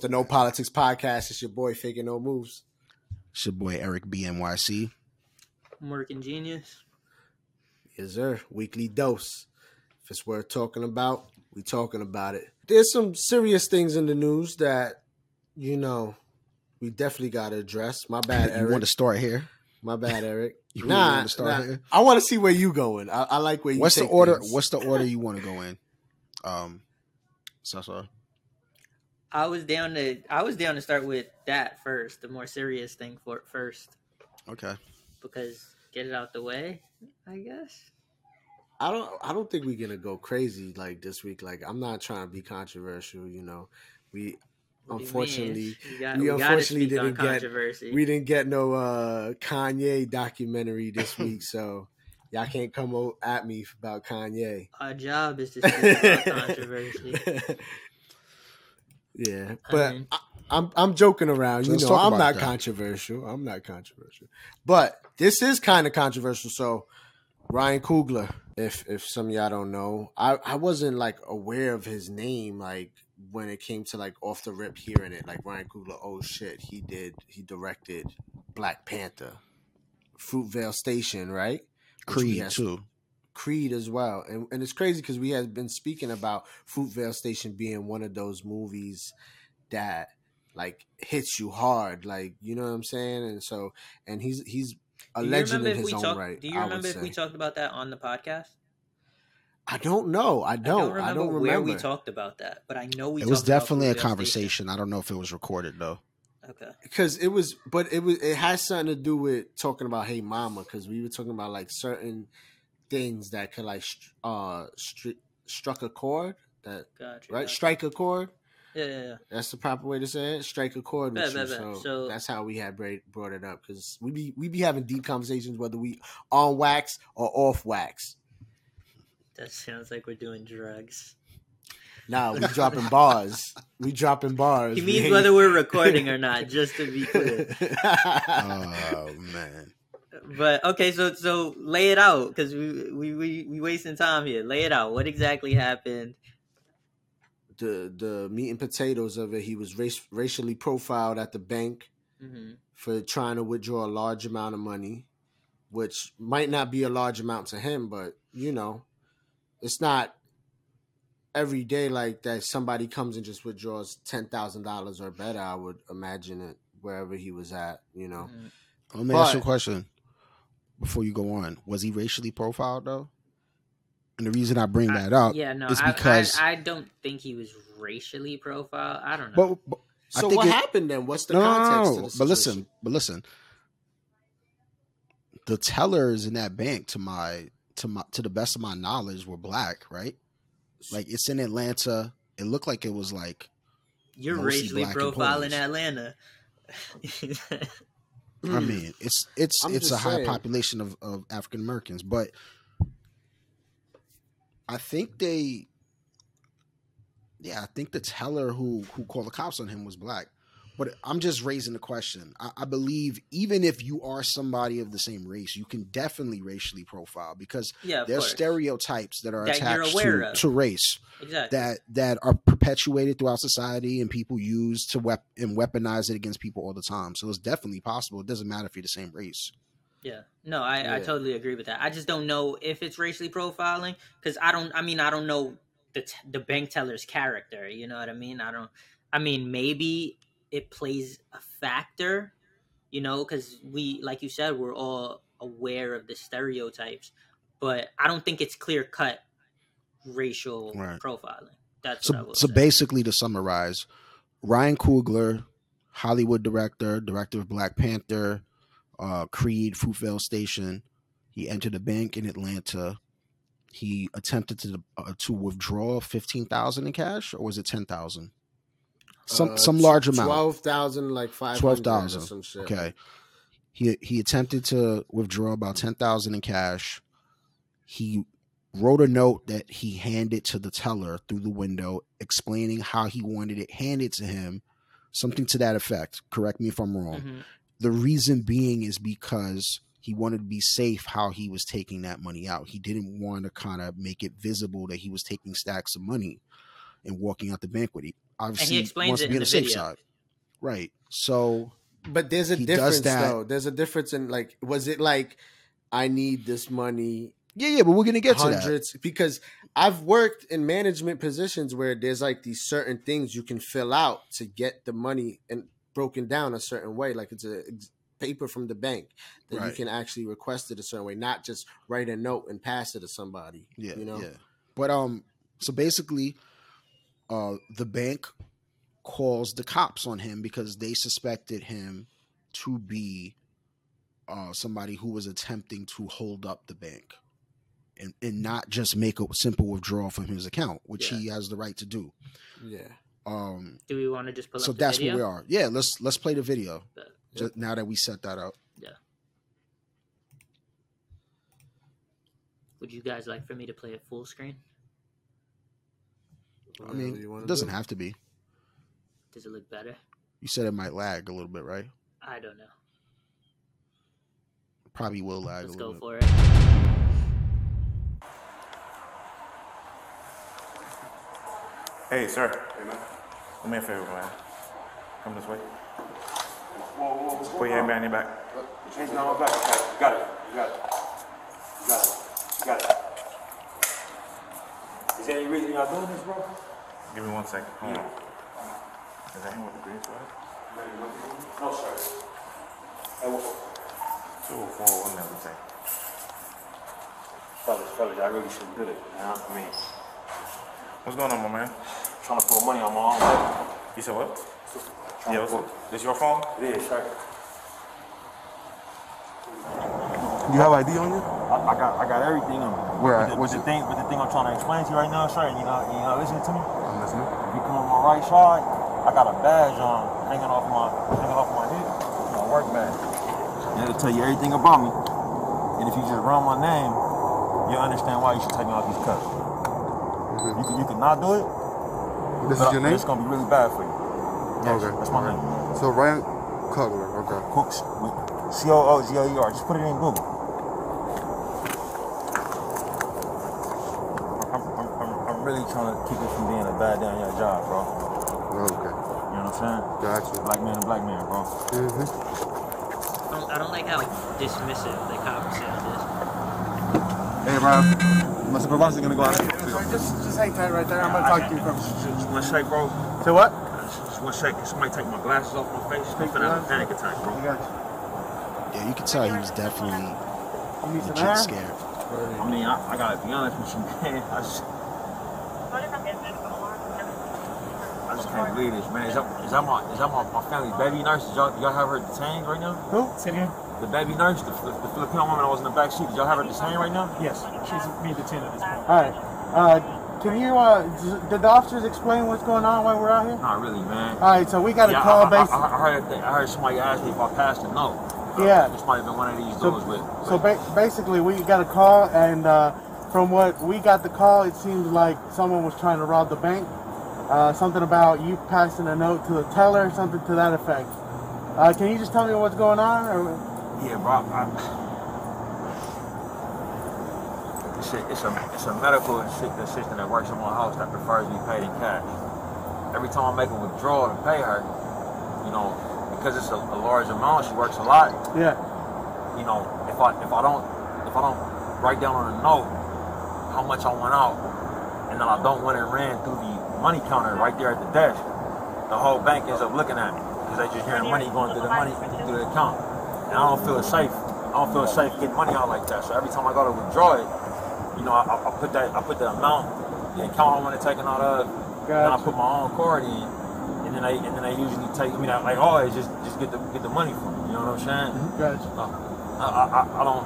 the No Politics Podcast. It's your boy Faking No Moves. It's your boy Erik BNYC. I'm working genius. Yes, sir. Weekly dose. If it's worth talking about, we talking about it. There's some serious things in the news that, you know, we definitely got to address. My bad, you Erik. want to start here? My bad, Erik. You really nah, want to start nah. here? I want to see where you going. I, I like where you. What's the order? things. What's the order you want to go in? Um, so sorry. I was down to I was down to start with that first, the more serious thing for it first, Okay. because get it out the way, I guess. I don't. I don't think we're gonna go crazy like this week. Like I'm not trying to be controversial. You know, we What Unfortunately, we, got, we we unfortunately didn't get- we didn't get no uh Kanye documentary this week, so y'all can't come at me about Kanye. Our job is to speak about controversy. yeah, I but mean- I, I'm I'm joking around. So you know, I'm not it then. controversial. I'm not controversial, but this is kind of controversial. So Ryan Coogler, if if some of y'all don't know, I I wasn't like aware of his name like when it came to like off the rip hearing it like Ryan Coogler. Oh shit, he did he directed Black Panther, Fruitvale Station, right? Which we Creed has- too. Creed as well. And and it's crazy because we have been speaking about Fruitvale Station being one of those movies that like hits you hard, like you know what I'm saying. And so and he's he's a legend in his own talked? right. Do you I would remember if we talked about that on the podcast? I don't know. I don't. I I don't don't remember, remember. where we talked about that, but I know we. Talked about that. It was talked about definitely a Fruitvale Station. conversation. I don't know if it was recorded though. Okay. because it was but it was it has something to do with talking about hey mama because we were talking about like certain things that could like uh stri- struck a chord that Gotcha. right gotcha. strike a chord Yeah, yeah, yeah. That's the proper way to say it. Strike a chord with Bet, you. bet, bet. So, So- that's how we had brought it up because we be we be having deep conversations whether we on wax or off wax. That sounds like we're doing drugs. Nah, we dropping bars. We dropping bars. He means ain't- whether we're recording or not, just to be clear. Oh man. But okay, so so lay it out because we we we we wasting time here. Lay it out. What exactly happened? the the meat and potatoes of it. He was race, racially profiled at the bank hmm for trying to withdraw a large amount of money, which might not be a large amount to him, but you know, it's not every day like that somebody comes and just withdraws ten thousand dollars or better. I would imagine it wherever he was at, you know. Let me ask you a question before you go on. Was he racially profiled though? And the reason I bring that up, Yeah, no, it's I, because- I, I don't think he was racially profiled. I don't know. but, but I So think what it- happened then? What's the no, no, context? no, to no. the But listen, but listen. The tellers in that bank, to my to my to the best of my knowledge, were black, right? Like it's in Atlanta. It looked like it was like You're mostly racially black profiling employees. Atlanta. I Mm. mean, it's it's I'm it's a high saying. population of, of African Americans, but I think they, yeah, I think the teller who who called the cops on him was black. But I'm just raising the question. I, I believe even if you are somebody of the same race, you can definitely racially profile because yeah, there's stereotypes that are That attached to, to race exactly. that that are perpetuated throughout society and people use to wep- and weaponize it against people all the time. So it's definitely possible. It doesn't matter if you're the same race. Yeah, no, I, I totally agree with that. I just don't know if it's racially profiling because I don't. I mean, I don't know the t- the bank teller's character. You know what I mean? I don't. I mean, maybe it plays a factor. You know, because we, like you said, we're all aware of the stereotypes, but I don't think it's clear cut racial Right. profiling. That's what I So so say. basically, to summarize, Ryan Coogler, Hollywood director, director of Black Panther, uh, Creed, Fruitvale Station. He entered a bank in Atlanta. He attempted to uh, to withdraw fifteen thousand in cash, or was it ten thousand? Some Uh, some large amount. Twelve thousand, like five Twelve hundred thousand. or some shit. Okay. He he attempted to withdraw about ten thousand in cash. He wrote a note that he handed to the teller through the window, explaining how he wanted it handed to him, something to that effect. Correct me if I'm wrong. Mhm. The reason being is because he wanted to be safe how he was taking that money out. He didn't want to kind of make it visible that he was taking stacks of money. and walking out the bank with it. Obviously, explains wants it to be in on the the safe video. side. Right. So But there's a difference though. There's a difference in like was it like I need this money yeah, yeah, but we're gonna get to that. hundreds because I've worked in management positions where there's like these certain things you can fill out to get the money and broken down a certain way like it's a paper from the bank that you can actually request it a certain way not just write a note and pass it to somebody Yeah, you know yeah. But um, so basically, uh, the bank calls the cops on him because they suspected him to be uh somebody who was attempting to hold up the bank. And, and not just make a simple withdrawal from his account, which Yeah. he has the right to do. yeah Um, Do we want to just pull so up the that's video? where we are. Yeah, let's let's play the video. But- Just now that we set that up. Yeah. Would you guys like for me to play it full screen? I mean, you it doesn't do. have to be. Does it look better? You said it might lag a little bit, right? I don't know. Probably will lag a little. Let's a go bit. for it. Hey, sir. Hey, man. Do me a favor, man. Come this way. Put your hand behind your back. Change my back. Okay, got it. You got it. You got it. You got it. Is there any reason y'all doing this, bro? Give me one second. Hold on. Is that with the green sweater? No, sir. Hey, well, 204, one never say. fellas, fellas, I really should do it. Man. I mean, What's going on, my man? trying to put money on my own. You said what? Yeah, what's up? This your phone? It is, sir. You have ID on you? I, I got, I got everything on me. Where But the, What's the it- thing, but the thing I'm trying to explain to you right now, sir, and you know, you know, listen to me. I'm listening. If you come on my right side, I got a badge on hanging off my hanging off my hip, my work badge. And it'll tell you everything about me. And if you just run my name, you'll understand why you should take me off these cuts. Mm-hmm. You can you can not do it, This is your name? it's gonna be really bad for you. Yes, Okay. that's my name. So Ryan Coogler. Okay. Cooks C O O G L E R. Just put it in Google. I'm, I'm, I'm, I'm really trying to keep it from being a bad day on your job, bro. Okay. You know what I'm saying? Gotcha. Black man and black man, bro. Mm-hmm. I don't, I don't like how dismissive the cops sound is. Hey, Ryan. My supervisor's gonna go out. Just, just hang tight right there. I'm gonna talk to you from. Just one shake, bro. So what? Just one shake. Somebody take my glasses off my face. I'm finna have a panic attack, bro. You got Yeah, you can tell he was definitely you need legit scared. I mean, I, I gotta be honest with you, man. I just, I just can't believe this, man. Is that, is that my, is that my, my family's baby nurse? Did y'all, y'all have her detained right now? Who? Sit here. The baby nurse, the, the, the Filipino woman that was in the back seat, did y'all have her detained right now? Yes, she's being detained at this point. All right. Uh, can you? Uh, did the officers explain what's going on while we're out here? Not really, man. All right. So we got a Yeah, call I, I. I, I heard that, I heard somebody ask me if I passed a note. Yeah. This might have been one of these So, dudes with. so ba- basically, we got a call, and uh, from what we got the call, it seems like someone was trying to rob the bank. Uh, something about you passing a note to the teller, something to that effect. Uh, can you just tell me what's going on? Or Yeah, bro. I, it's, a, it's, a, it's a medical assistant that works in my house that prefers to be paid in cash. Every time I make a withdrawal to pay her, you know, because it's a, a large amount, she works a lot. yeah, You know, if I if I don't if I don't write down on a note how much I went out, and then I don't want it ran through the money counter right there at the desk, the whole bank ends up looking at me because they just hearing money going through the money through the account, and I don't feel safe. I don't feel safe getting money out like that. So every time I go to withdraw it, you know, I, I put that I put the amount, the account I want to take it out of, and I put my own card in, and then they and then they usually take. I mean, I- like oh, always, just just get the get the money from me. You know what I'm saying? Mm-hmm. gotcha. I, I, I, I don't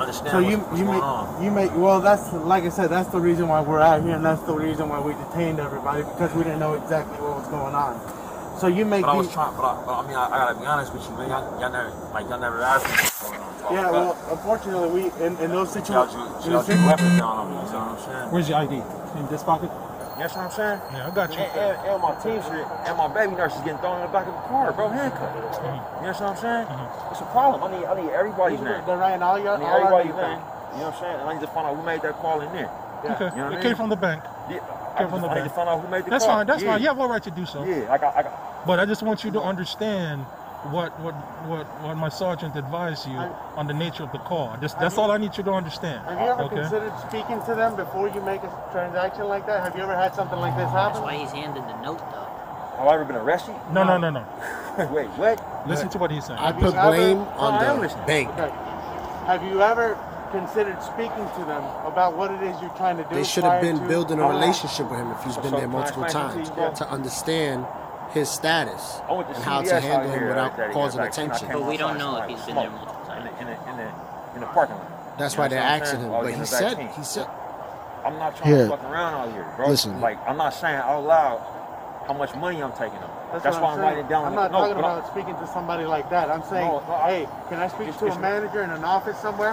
understand So what's, you what's you going make on. you make well that's like I said that's the reason why we're out here and that's the reason why we detained everybody because we didn't know exactly what was going on. So you make But I was trying, but I, but I mean, I, I gotta be honest with you, man. Y'all, y'all never, like, y'all never asked me what's going on. So, yeah well unfortunately we in, in those Y'all situations drew, y'all drew weapons down on me. You know what I'm saying? Where's your ID? In this pocket? You know what I'm saying? Yeah, I got And, and, and my team shit, and my baby nurse is getting thrown in the back of the car, bro, handcuffed. Mm-hmm. You know what I'm saying? It's a problem. I need, I need everybody's name. They ran all your I need all everybody's name. You know what I'm saying? And I need to find out who made that call in there. Yeah. Okay. You know what I it mean? came from the bank. Yeah, Came I, from just, the I need to find out who made the That's call. fine. That's yeah. fine. You have all right to do so. Yeah, I got, I got. But I just want you to understand what what what, what my sergeant advised you I- on the nature of the call. Just that's you- all I need you to understand. Have you ever okay. considered speaking to them before you make a transaction like that? Have you ever had something like this happen? That's happen? why he's handing the note though. Have I ever been arrested? No, no, no, no. Wait, what? Listen to what he's saying. I you put blame oh, I on am the listening. bank. Okay. Have you ever considered speaking to them about what it is you're trying to do? They should have been building a Oh. relationship with him if he's been there multiple times to you, to understand his status I went and how to handle him without right, that he causing attention. But we don't know if he's been there multiple times. In the, in the, in the, in the parking lot. That's You why they're I'm asking saying? him. While But he said he said I'm not trying Here. to fuck around out here, bro. Listen. Like, I'm not saying out loud how much money I'm taking them. That's, That's, why I'm I'm writing down. I'm not no, talking but I- about speaking to somebody like that. I'm saying, No, no, I- hey, can I speak It's- to a manager in an office somewhere?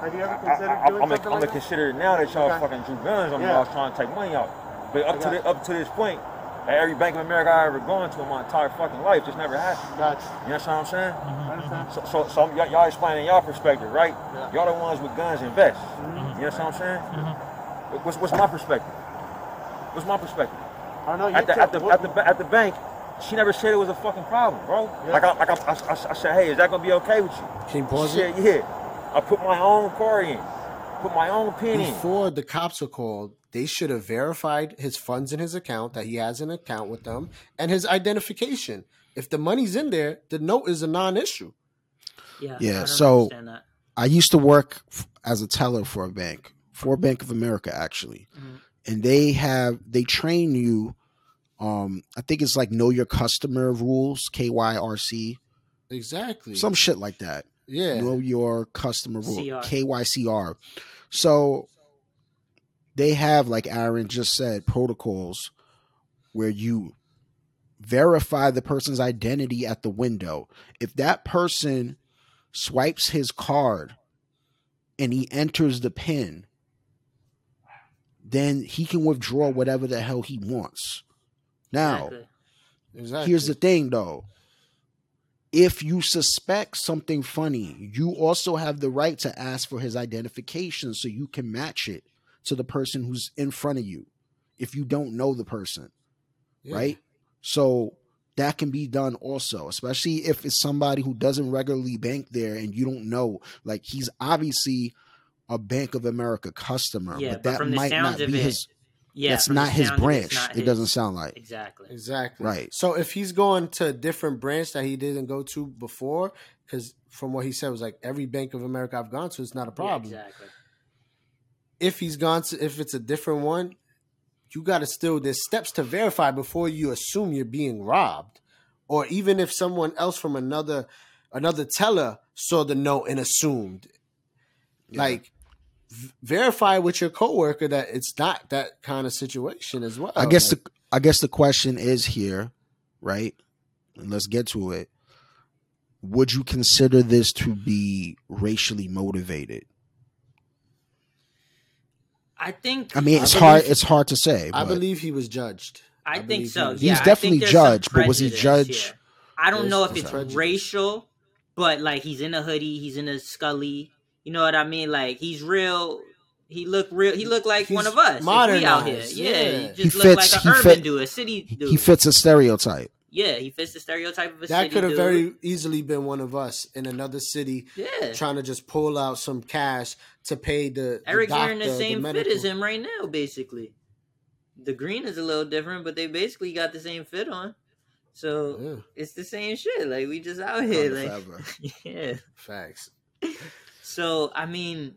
Have you ever I, considered I, doing I'm something gonna like that? consider it now that y'all Okay. fucking drew guns on me. Yeah. I was trying to take money out. But up to the, up to this point, at every Bank of America I ever gone to in my entire fucking life, just never happened. Gotcha. You understand what I'm saying? I understand. So, so, so y'all, y'all explaining y'all perspective, right? Yeah. Y'all the ones with guns and vests. Mm-hmm. You understand what I'm saying? What's, what's my perspective? What's my perspective? I don't know you At the, tell- at, the, what- at, the, ba- at the bank, she never said it was a fucking problem, bro. Yeah. Like, I, like I, I, I, I said, hey, is that gonna be okay with you? Can you pause she it? said, yeah. I put my own car in, put my own pin in. Before the cops are called, they should have verified his funds in his account that he has an account with them and his identification. If the money's in there, the note is a non-issue. Yeah. Yeah, I don't so- understand that. I used to work f- as a teller for a bank, for Bank of America actually, Mhm. and they have they train you. Um, I think it's like know your customer rules, KYRC, Exactly. some shit like that. yeah. Know your customer rule, CR. KYCR. So they have, like Aaron just said, protocols where you verify the person's identity at the window. If that person swipes his card and he enters the pin, then he can withdraw whatever the hell he wants. Now, Exactly. exactly. Here's the thing though. If you suspect something funny, you also have the right to ask for his identification so you can match it to the person who's in front of you if you don't know the person, Yeah. right? So that can be done also, especially if it's somebody who doesn't regularly bank there and you don't know. Like he's obviously a Bank of America customer, Yeah, but but that from might sounds not of be it, his. Yeah. that's not his branch. it's not It his- doesn't sound like. Exactly. Exactly. Right. So if he's going to a different branch that he didn't go to before, because from what he said was like every Bank of America I've gone to, it's not a Yeah, problem. exactly. If he's gone to, if it's a different one, you got to still there's steps to verify before you assume you're being robbed, or even if someone else from another another teller saw the note and assumed, like v- verify with your coworker that it's not that kind of situation as well. I guess Like, the I guess the question is here, right? And let's get to it. Would you consider this to be racially motivated? I think. I mean, I it's believe- hard. It's hard to say. I believe he was judged. I, I think so. he was- Yeah, He's definitely think there's some judged, but was he judged- here. I don't There's know if it's prejudice. racial, but like he's in a hoodie, he's in a skully. You know what I mean? Like he's real. He look real. He look like He's one of us. Modern out here. Yeah, yeah. he He just fits- like he an urban fit- dude, a city dude. He fits a stereotype. Yeah, he fits the stereotype of a city. That could have dude. very easily been one of us in another city yeah. trying to just pull out some cash to pay the, the Erik's doctor, wearing the same fit as him right now, basically. The green is a little different, but they basically got the same fit on. So Yeah, it's the same shit. Like we just out here, Wakanda like forever. yeah. facts. So I mean,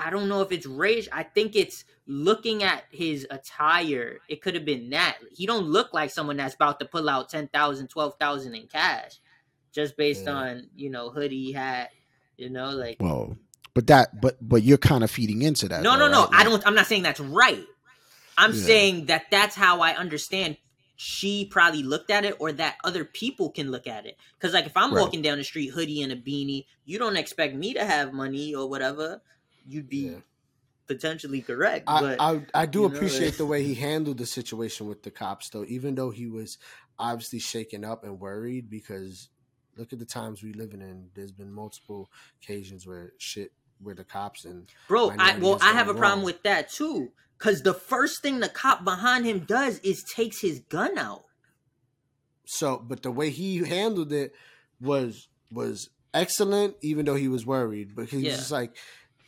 I don't know if it's rage. I think it's looking at his attire. It could have been that he don't look like someone that's about to pull out 10,000, 12,000 in cash, just based Yeah. on you know hoodie hat. You know, like Well, but that, but but you're kind of feeding into that. no, though, no, no. right? I don't. I'm not saying that's right. I'm Yeah. saying that that's how I understand. She probably looked at it, or that other people can look at it. Because, like, if I'm Right. walking down the street, hoodie and a beanie, you don't expect me to have money or whatever. You'd be Yeah. potentially correct. I, but I I do you know, appreciate the way he handled the situation with the cops, though. Even though he was obviously shaken up and worried, because look at the times we living in. There's been multiple occasions where shit with the cops and Bro, I well, I have a gone problem with that too. Cause the first thing the cop behind him does is takes his gun out. So, but the way he handled it was was excellent, even though he was worried. But he's Yeah. just like,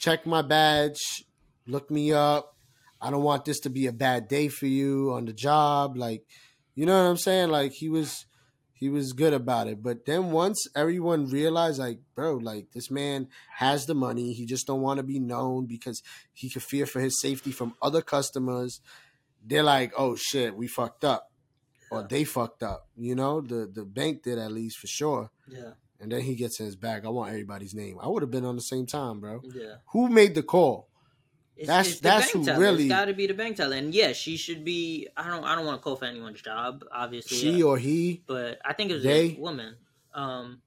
check my badge, look me up. I don't want this to be a bad day for you on the job. Like, you know what I'm saying? Like he was he was good about it. But then once everyone realized, like, bro, like this man has the money. He just don't want to be known because he could fear for his safety from other customers. They're like, oh shit, we fucked up or they fucked up. You know, the the bank did at least for sure. Yeah, And then he gets in his bag. I want everybody's name. I would have been on the same time, bro. yeah. Who made the call? It's, That's- it's that's who teller. really- got to be the bank teller, and yeah, she should be. I don't. I don't want to call for anyone's job, obviously. She uh, or he? but I think it was They? a woman. Um,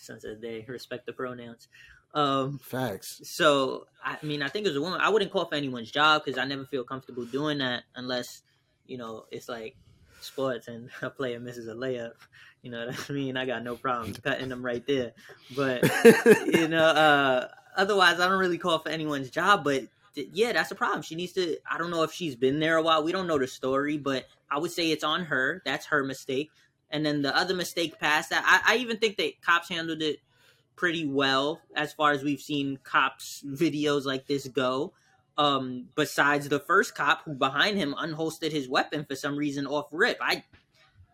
since they respect the pronouns. Um, Facts. so I mean, I think it was a woman. I wouldn't call for anyone's job because I never feel comfortable doing that unless you know it's like sports and a player misses a layup. You know what I mean? I got no problem cutting them right there. But you know, uh, otherwise, I don't really call for anyone's job. But th- yeah, that's a problem. She needs to. I don't know if she's been there a while. We don't know the story, but I would say it's on her. That's her mistake. And then the other mistake past that, I, I even think that cops handled it pretty well as far as we've seen cops videos like this go. Um, besides the first cop who behind him unholstered his weapon for some reason off rip. I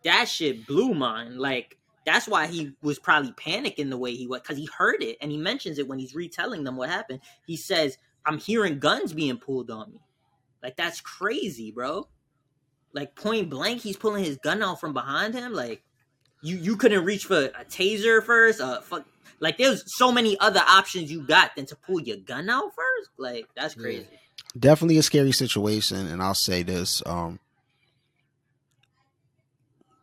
that shit blew mine. Like that's why he was probably panicking the way he was because he heard it and he mentions it when he's retelling them what happened. He says, "I'm hearing guns being pulled on me." Like that's crazy, bro. Like point blank, he's pulling his gun out from behind him. Like you, you couldn't reach for a taser first. Uh, fuck. Like there's so many other options you got than to pull your gun out first. Like that's crazy. definitely a scary situation and i'll say this um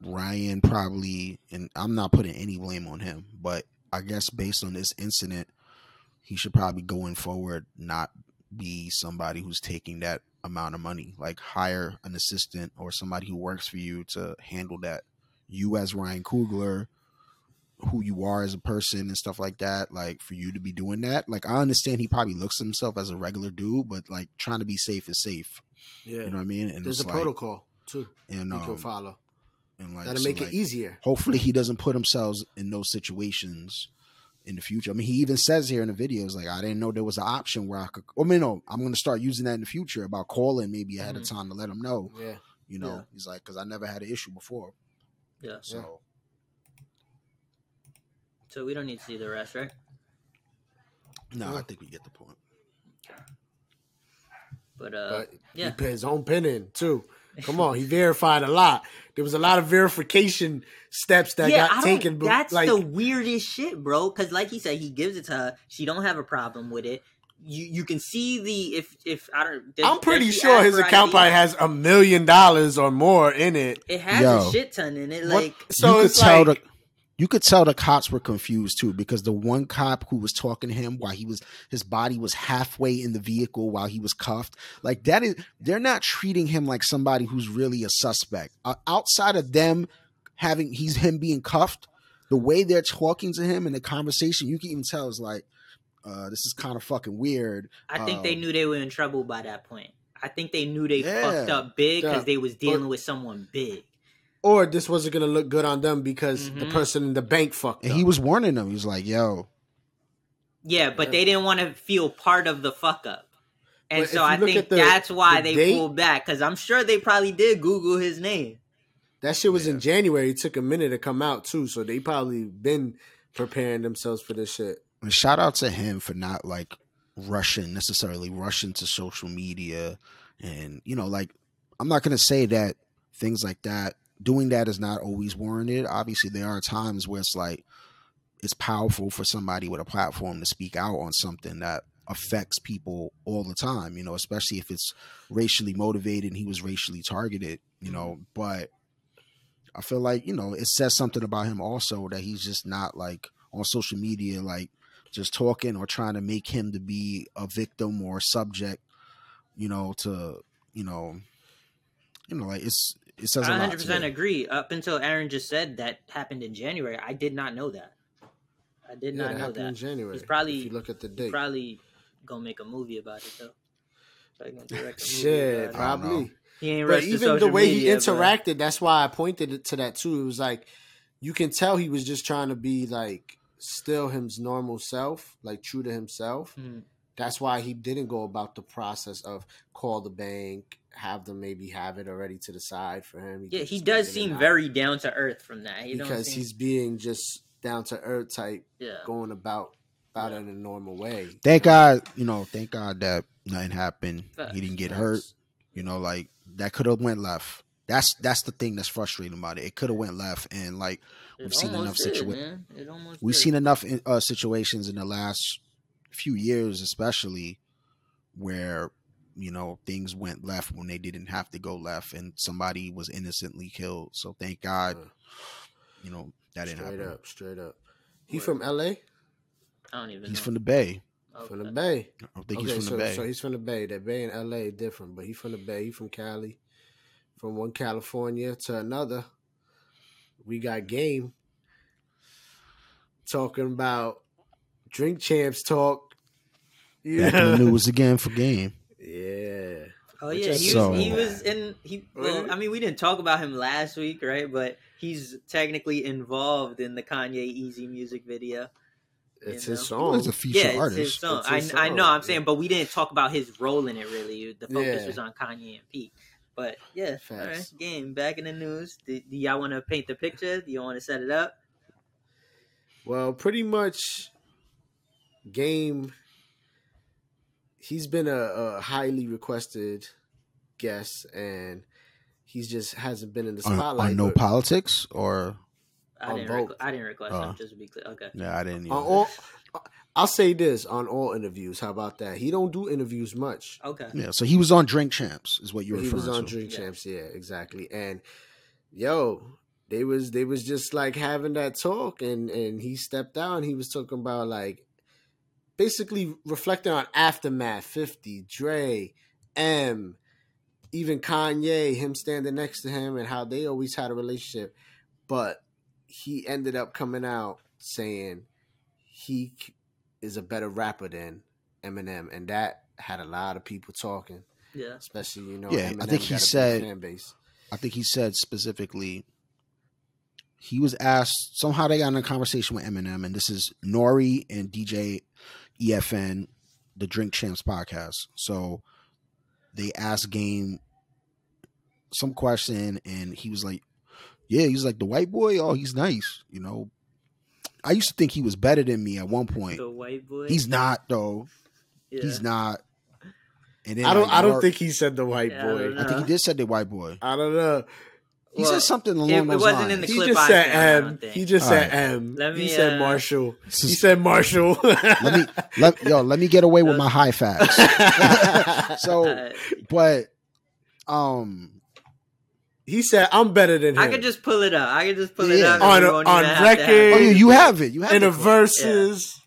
ryan probably and i'm not putting any blame on him but i guess based on this incident he should probably going forward not be somebody who's taking that amount of money like hire an assistant or somebody who works for you to handle that you as ryan coogler who you are as a person and stuff like that like for you to be doing that like i understand he probably looks at himself as a regular dude but like trying to be safe is safe Yeah. you know what i mean and There's a like, protocol too. and you can um, follow. And like That'll so, make like, it easier. hopefully he doesn't put himself in those situations in the future. I mean, he even says here in the videos, like, I didn't know there was an option where I could, I mean, no, I'm going to start using that in the future about calling maybe ahead of time to let him know, Yeah. you know, Yeah. he's like, cause I never had an issue before. Yeah. So So we don't need to see the rest, right? no, I think we get the point. But uh, But yeah. he put his own pin in too. Come on, he verified a lot. There was a lot of verification steps that yeah, got I taken. but, That's like, the weirdest shit, bro. Because like he said, he gives it to her. She don't have a problem with it. You you can see the if if I don't. does- I'm pretty sure his account ID? probably has a million dollars or more in it. It has Yo. a shit ton in it. What- Like so you could it's tell like, the you could tell the cops were confused too because the one cop who was talking to him while he was his body was halfway in the vehicle while he was cuffed like that is they're not treating him like somebody who's really a suspect uh, outside of them having he's him being cuffed the way they're talking to him in the conversation you can even tell is like uh, this is kind of fucking weird I think they Um, knew they were in trouble by that point. I think they knew they Yeah. fucked up big because Yeah. they was dealing But- with someone big. Or this wasn't gonna look good on them because the Mhm. person in the bank fucked and up. he was warning them he was like yo Yeah, but Yeah. they didn't want to feel part of the fuck up. And But so I think the- that's why the they date- pulled back because I'm sure they probably did Google his name. that shit was Yeah. in January. It took a minute to come out too, so they probably been preparing themselves for this shit. And shout out to him for not like rushing necessarily rushing to social media and you know like I'm not going to say that things like that doing that is not always warranted. Obviously there are times where it's like it's powerful for somebody with a platform to speak out on something that affects people all the time, you know, especially if it's racially motivated and he was racially targeted, you mm-hmm. know, but I feel like, you know, it says something about him also that he's just not like on social media like just talking or trying to make him to be a victim or subject, you know, to you know, you know, like it's it says a I lot. 100 to percent me. agree. Up until Aaron just said that happened in January, I did not know that. I did Yeah, not that know happened that. in January. He's probably if you look at the date. probably gonna make a movie about it though. Probably gonna direct a movie Shit, about it. I don't know. probably. He ain't But even the social way he media, but- interacted, that's why I pointed it to that too. It was like you can tell he was just trying to be like still his normal self, like true to himself. Mhm. That's why he didn't go about the process of call the bank, have them maybe have it already to the side for him. Yeah, he does seem very down to earth from that. He because seem- he's being just down to earth type, yeah. going about about it in a normal way. Thank God, you know, thank God that nothing happened. Facts, he didn't get Facts. hurt. You know, like that could have went left. That's that's the thing that's frustrating about it. It could have went left, and like It we've seen enough almost did, situa- man. It almost we've did. seen enough uh, situations in the last few years, especially where you know things went left when they didn't have to go left, and somebody was innocently killed. So thank God, Uh, you know that didn't straight happen. up, straight up. He from L.A. I don't even He's know. from the Bay. From the Bay. I don't think okay, he's from so, the Bay. so he's from the Bay. The Bay and LA different, but he's from the Bay. He from Cali. From one California to another. We got game. Talking about drink champs talk. yeah. Back in the news again for game. Yeah. Oh yeah, he So- was he was in he well, I mean we didn't talk about him last week, right? But he's technically involved in the Kanye Eazy music video. It's You his know? song. He's a feature yeah, it's artist. his song. It's his I, I know, I'm yeah. saying, but we didn't talk about his role in it really. The focus Yeah. was on Kanye and Pete. But yeah, all right, game back in the news. Do, do y'all want to paint the picture? Do y'all want to set it up? Well, pretty much game he's been a, a highly requested guest and he's just hasn't been in the spotlight. on no but- politics or I On didn't. both. Requ- I didn't request Oh. him. Just to be clear. Okay. yeah, I didn't on all I'll say this on all interviews. How about that? He don't do interviews much. Okay. Yeah, so he was on Drink Champs, is what you're he referring was on to. Drink Yeah. Champs, yeah, exactly. And yo, they was they was just like having that talk, and and he stepped out, and he was talking about like basically reflecting on aftermath, Fifty, Dre, M, even Kanye, him standing next to him, and how they always had a relationship, but he ended up coming out saying he is a better rapper than Eminem, and that had a lot of people talking Yeah. especially you know. Yeah, I think he got a big said- fan base. I think he said specifically he was asked somehow they got in a conversation with Eminem, and this is Nori and DJ EFN, the Drink Champs podcast. So they asked Game some question, and he was like, "Yeah, he's like the white boy. Oh, he's nice, you know." I used to think he was better than me at one point. The white boy. He's not though. Yeah. He's not. And then I don't. like, I don't Nori- think he said the white Yeah, boy. know. I think he did said the white boy. I don't know. He Well, said something along it- it those wasn't lines. in the He clip just said found, I M. He just said All right. M. Let he said uh, Marshall. He said Marshall. let me let yo let me get away with my high facts. so, but um, he said I'm better than him. I could just pull it up. I could just pull it up. On a- on even have have record. oh you, you have it. You have it in it. a verses. I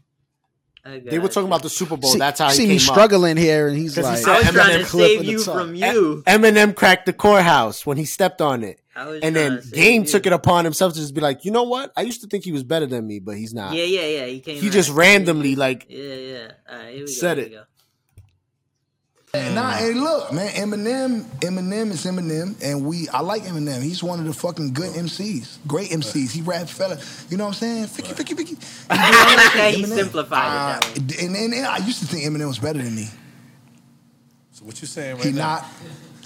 They were talking you. about the Super Bowl. See, That's how he see came me up. struggling here, and he's 'Cause he like, said I was trying Eminem to clip save you from you. Eminem cracked the courthouse when he stepped on it, and then Game you. took it upon himself to just be like, you know what? I used to think he was better than me, but he's not. Yeah, yeah, yeah. He came. he out. just randomly like Yeah, yeah. All right, here we go. Said here it. We go. Nah, hey, look, man, Eminem, Eminem is Eminem, and we, I like Eminem. He's one of the fucking good MCs, great MCs. He rap fella, you know what I'm saying? Ficky, ficky, ficky. I like that he Eminem. simplified it that way. Uh, and, and, and I used to think Eminem was better than me. So what you saying right He now? not.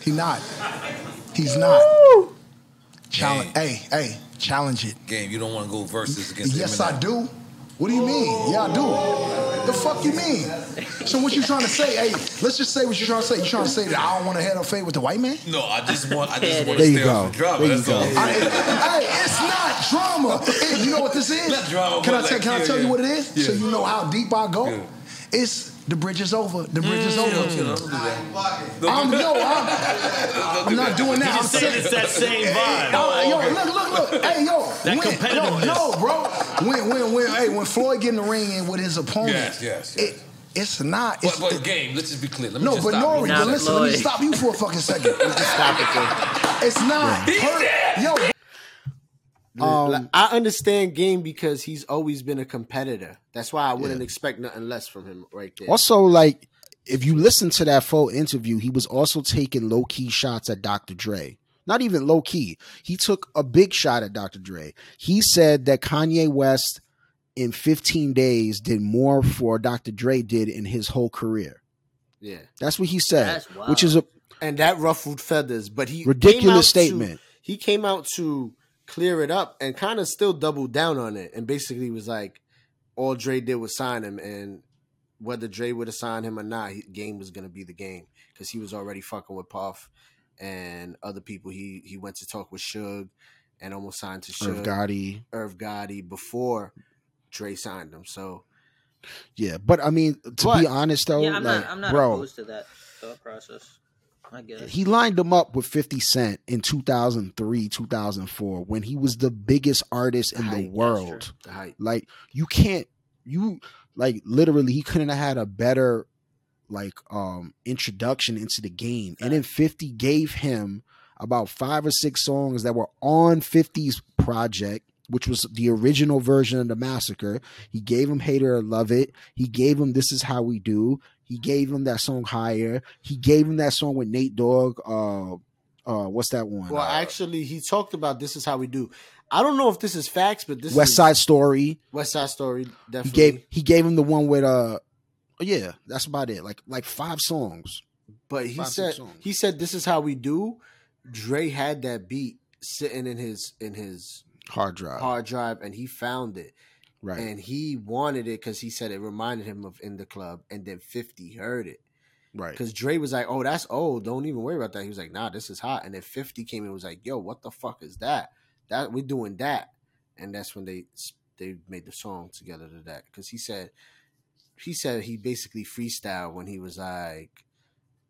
He not. He's not. Challenge. Hey, hey, challenge it. Game, you don't want to go versus against Yes, Eminem. I do. What do you mean? Yeah, I do. The fuck you mean? So what you trying to say? Hey, let's just say what you trying to say. You trying to say that I don't want to head up fade with the white man? No, I just want, I There just want to stay you off go. the drama. There you That's go. all. I, hey, it's not drama. Hey, you know what this is? Not drama, Can I, but tell, like, can I yeah, tell you what it is? So you know how deep I go? Yeah. It's the bridge is over. The bridge is mm. over. Chill, chill, don't do that. I'm no, I'm, I'm not doing that. I'm just saying saying it's that same vibe. Oh, yo, look, look, look. Hey, yo. That when, competitiveness. No, no, bro. When, when, when, hey, when Floyd get in the ring and with his opponent, Yes, yes, yes. It, it's not. But, It's, but it- game, let's just be clear. Let me no, just but stop you. Nori, but listen, let me stop you for a fucking second. stop it. It's not. He per- did. Yo, Um, Like, I understand game because he's always been a competitor. That's why I wouldn't Yeah. expect nothing less from him right there. Also, like if you listen to that full interview, he was also taking low key shots at Dr. Dre. Not even low key. He took a big shot at Dr. Dre. He said that Kanye West in 15 days did more for Dr. Dre did in his whole career. yeah, That's what he said, which is a and that ruffled feathers. But he Ridiculous out to- statement. he came out to clear it up and kind of still doubled down on it, and basically was like, all Dre did was sign him, and whether Dre would have signed him or not, he, game was gonna be the game because he was already fucking with Puff and other people. He he went to talk with Suge and almost signed to Irv Suge, Gotti. Irv Gotti before Dre signed him. So Yeah, but I mean, to But- be honest though, yeah, I'm like, not. I'm not bro, opposed to that thought process. I guess. he lined him up with 50 Cent in 2003, 2004 when he was the biggest artist in hype, the world. The. Like you can't you like literally he couldn't have had a better like um introduction into the game. And then 50 gave him about five or six songs that were on 50's project, which was the original version of the massacre. He gave him Hate It or Love It. He gave him This Is How We Do. He gave him that song Higher. He gave him that song with Nate Dogg. Uh uh what's that one? Well, Uh, actually, he talked about this is how we do. I don't know if this is facts, but this West is Side Story. West Side Story. Definitely. He gave he gave him the one with uh yeah, that's about it. Like like five songs. But he Five, said he said this is how we do. Dre had that beat sitting in his in his Hard drive. hard drive, and he found it, Right. and he wanted it because he said it reminded him of in the club, and then Fifty heard it right. because Dre was like, "Oh, that's old. Don't even worry about that." He was like, "Nah, this is hot," and then Fifty came in and was like, "Yo, what the fuck is that? That we're doing that," and that's when they they made the song together to that because he said he said he basically freestyle when he was like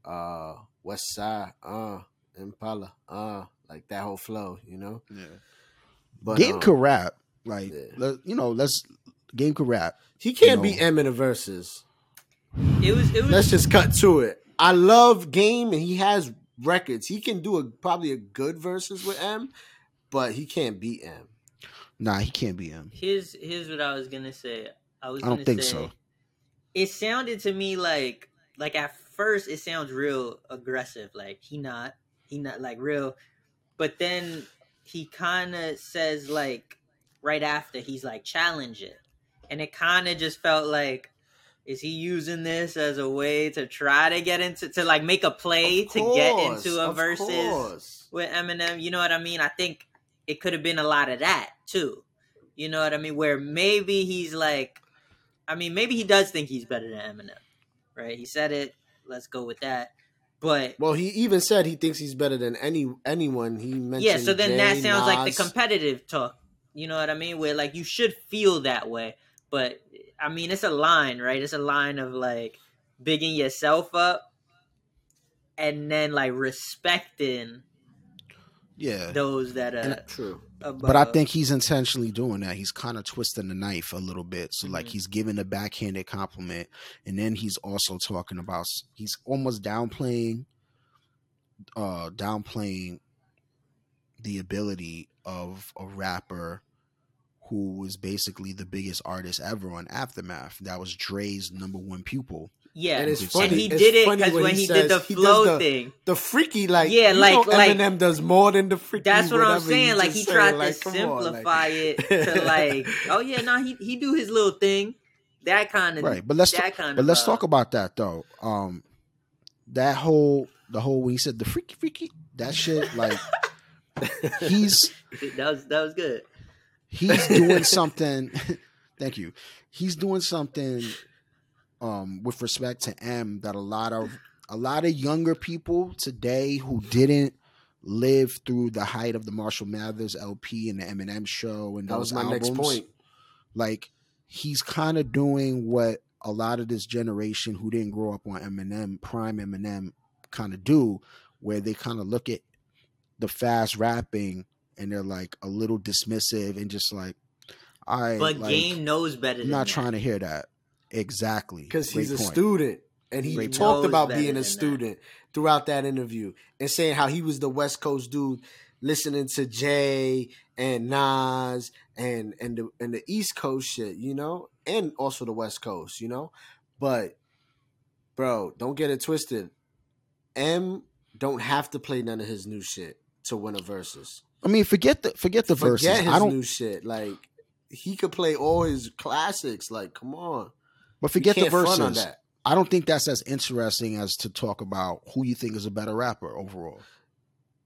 uh West Side, uh Impala, uh like that whole flow, you know. Yeah. But Game um, could rap. Like yeah. let- you know, let's Game could rap. he can't you beat know. M in the verses. It was. It was. Let's just cut to it. I love Game and he has records. He can do a probably a good verses with M, but he can't beat M. Nah, he can't beat him. Here's here's what I was gonna say. I was. I don't think say, so. It sounded to me like like at first it sounds real aggressive. Like he not he not like real, but then he kind of says like right after he's like challenge it, and it kind of just felt like. Is he using this as a way to try to get into to like make a play Of to get into a versus course. with Eminem. You know what I mean? I think it could have been a lot of that too. You know what I mean? Where maybe he's like, I mean, maybe he does think he's better than Eminem, right? He said it. Let's go with that. But Well, he even said he thinks he's better than any anyone. He mentioned yeah, so then that Jay, sounds like the competitive talk. You know what I mean? Where like you should feel that way, but I mean it's a line, right? It's a line of like bigging yourself up, and then like respecting Yeah. those that are And- True. above. But I think he's intentionally doing that. He's kind of twisting the knife a little bit. So like Mhm. he's giving a backhanded compliment, and then he's also talking about he's almost downplaying, uh, downplaying the ability of a rapper who was basically the biggest artist ever on Aftermath. That was Dre's number one pupil. yeah, And it's and funny. he it's did it because when he, did says the flow the- thing. the freaky like Yeah, you like- know like- Eminem does more than the freaky. That's what I'm saying. Like he just tried said. Like, to on, like- simplify it to like, oh yeah, no, he he do his little thing. That kind of right but let's that talk, kind but of let's talk about that though um that whole the whole when he said the freaky freaky that shit like he's that was that was good. He's doing something thank you he's doing something um with respect to m that a lot of a lot of younger people today who didn't live through the height of the marshall mathers lp and the eminem show and That those was my next point. like he's kind of doing what a lot of this generation who didn't grow up on Eminem, prime Eminem, kind of do, where they kind of look at the fast rapping and they're like a little dismissive and just like, all right, But like, Game knows better. I'm than not that. trying to hear that. Exactly, because he's Great a point. student and he Great talked about being a than student throughout that interview and saying how he was the West Coast dude listening to Jay and Nas and and the and the East Coast shit, you know, and also the West Coast, you know. But bro, don't get it twisted. M don't have to play none of his new shit to win a versus. I mean, forget the forget the Forget verses. his I don't. new shit. Like he could play all his classics. Like, come on. But forget the can't front on verses. that. I don't think that's as interesting as to talk about who you think is a better rapper overall.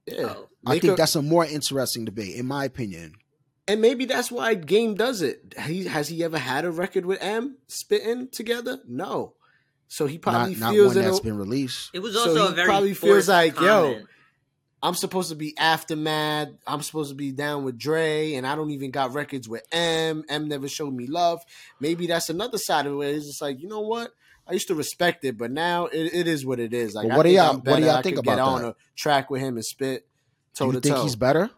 Yeah. Oh. I think a- that's a more interesting debate, in my opinion. And maybe that's why Game does it. He has he ever had a record with M spitting together? No. So he probably Not, not feels one in that's a- been released. It was so also he a very probably feels forced like, yo, comment. I'm supposed to be aftermath. I'm supposed to be down with Dre, and I don't even got records with M. M never showed me love. Maybe that's another side of it. It's just like, you know what? I used to respect it, but now it, it is what it is. Like, But I what do think y'all- I'm what do better. y'all I think could get about on a track with him and spit Do toe you to think toe. he's better?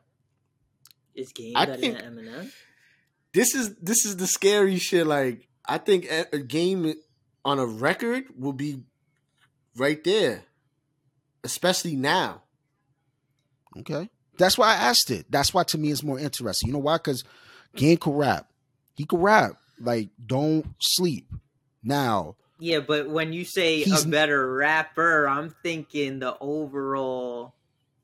Is Game I better think- than Eminem? this is this is the scary shit. Like I think a, a game on a record will be right there, especially now. Okay. That's why I asked it. That's why to me it's more interesting. You know why? Because Game could rap. He could rap. Like, don't sleep. Now, Yeah, but when you say a better rapper, I'm thinking the overall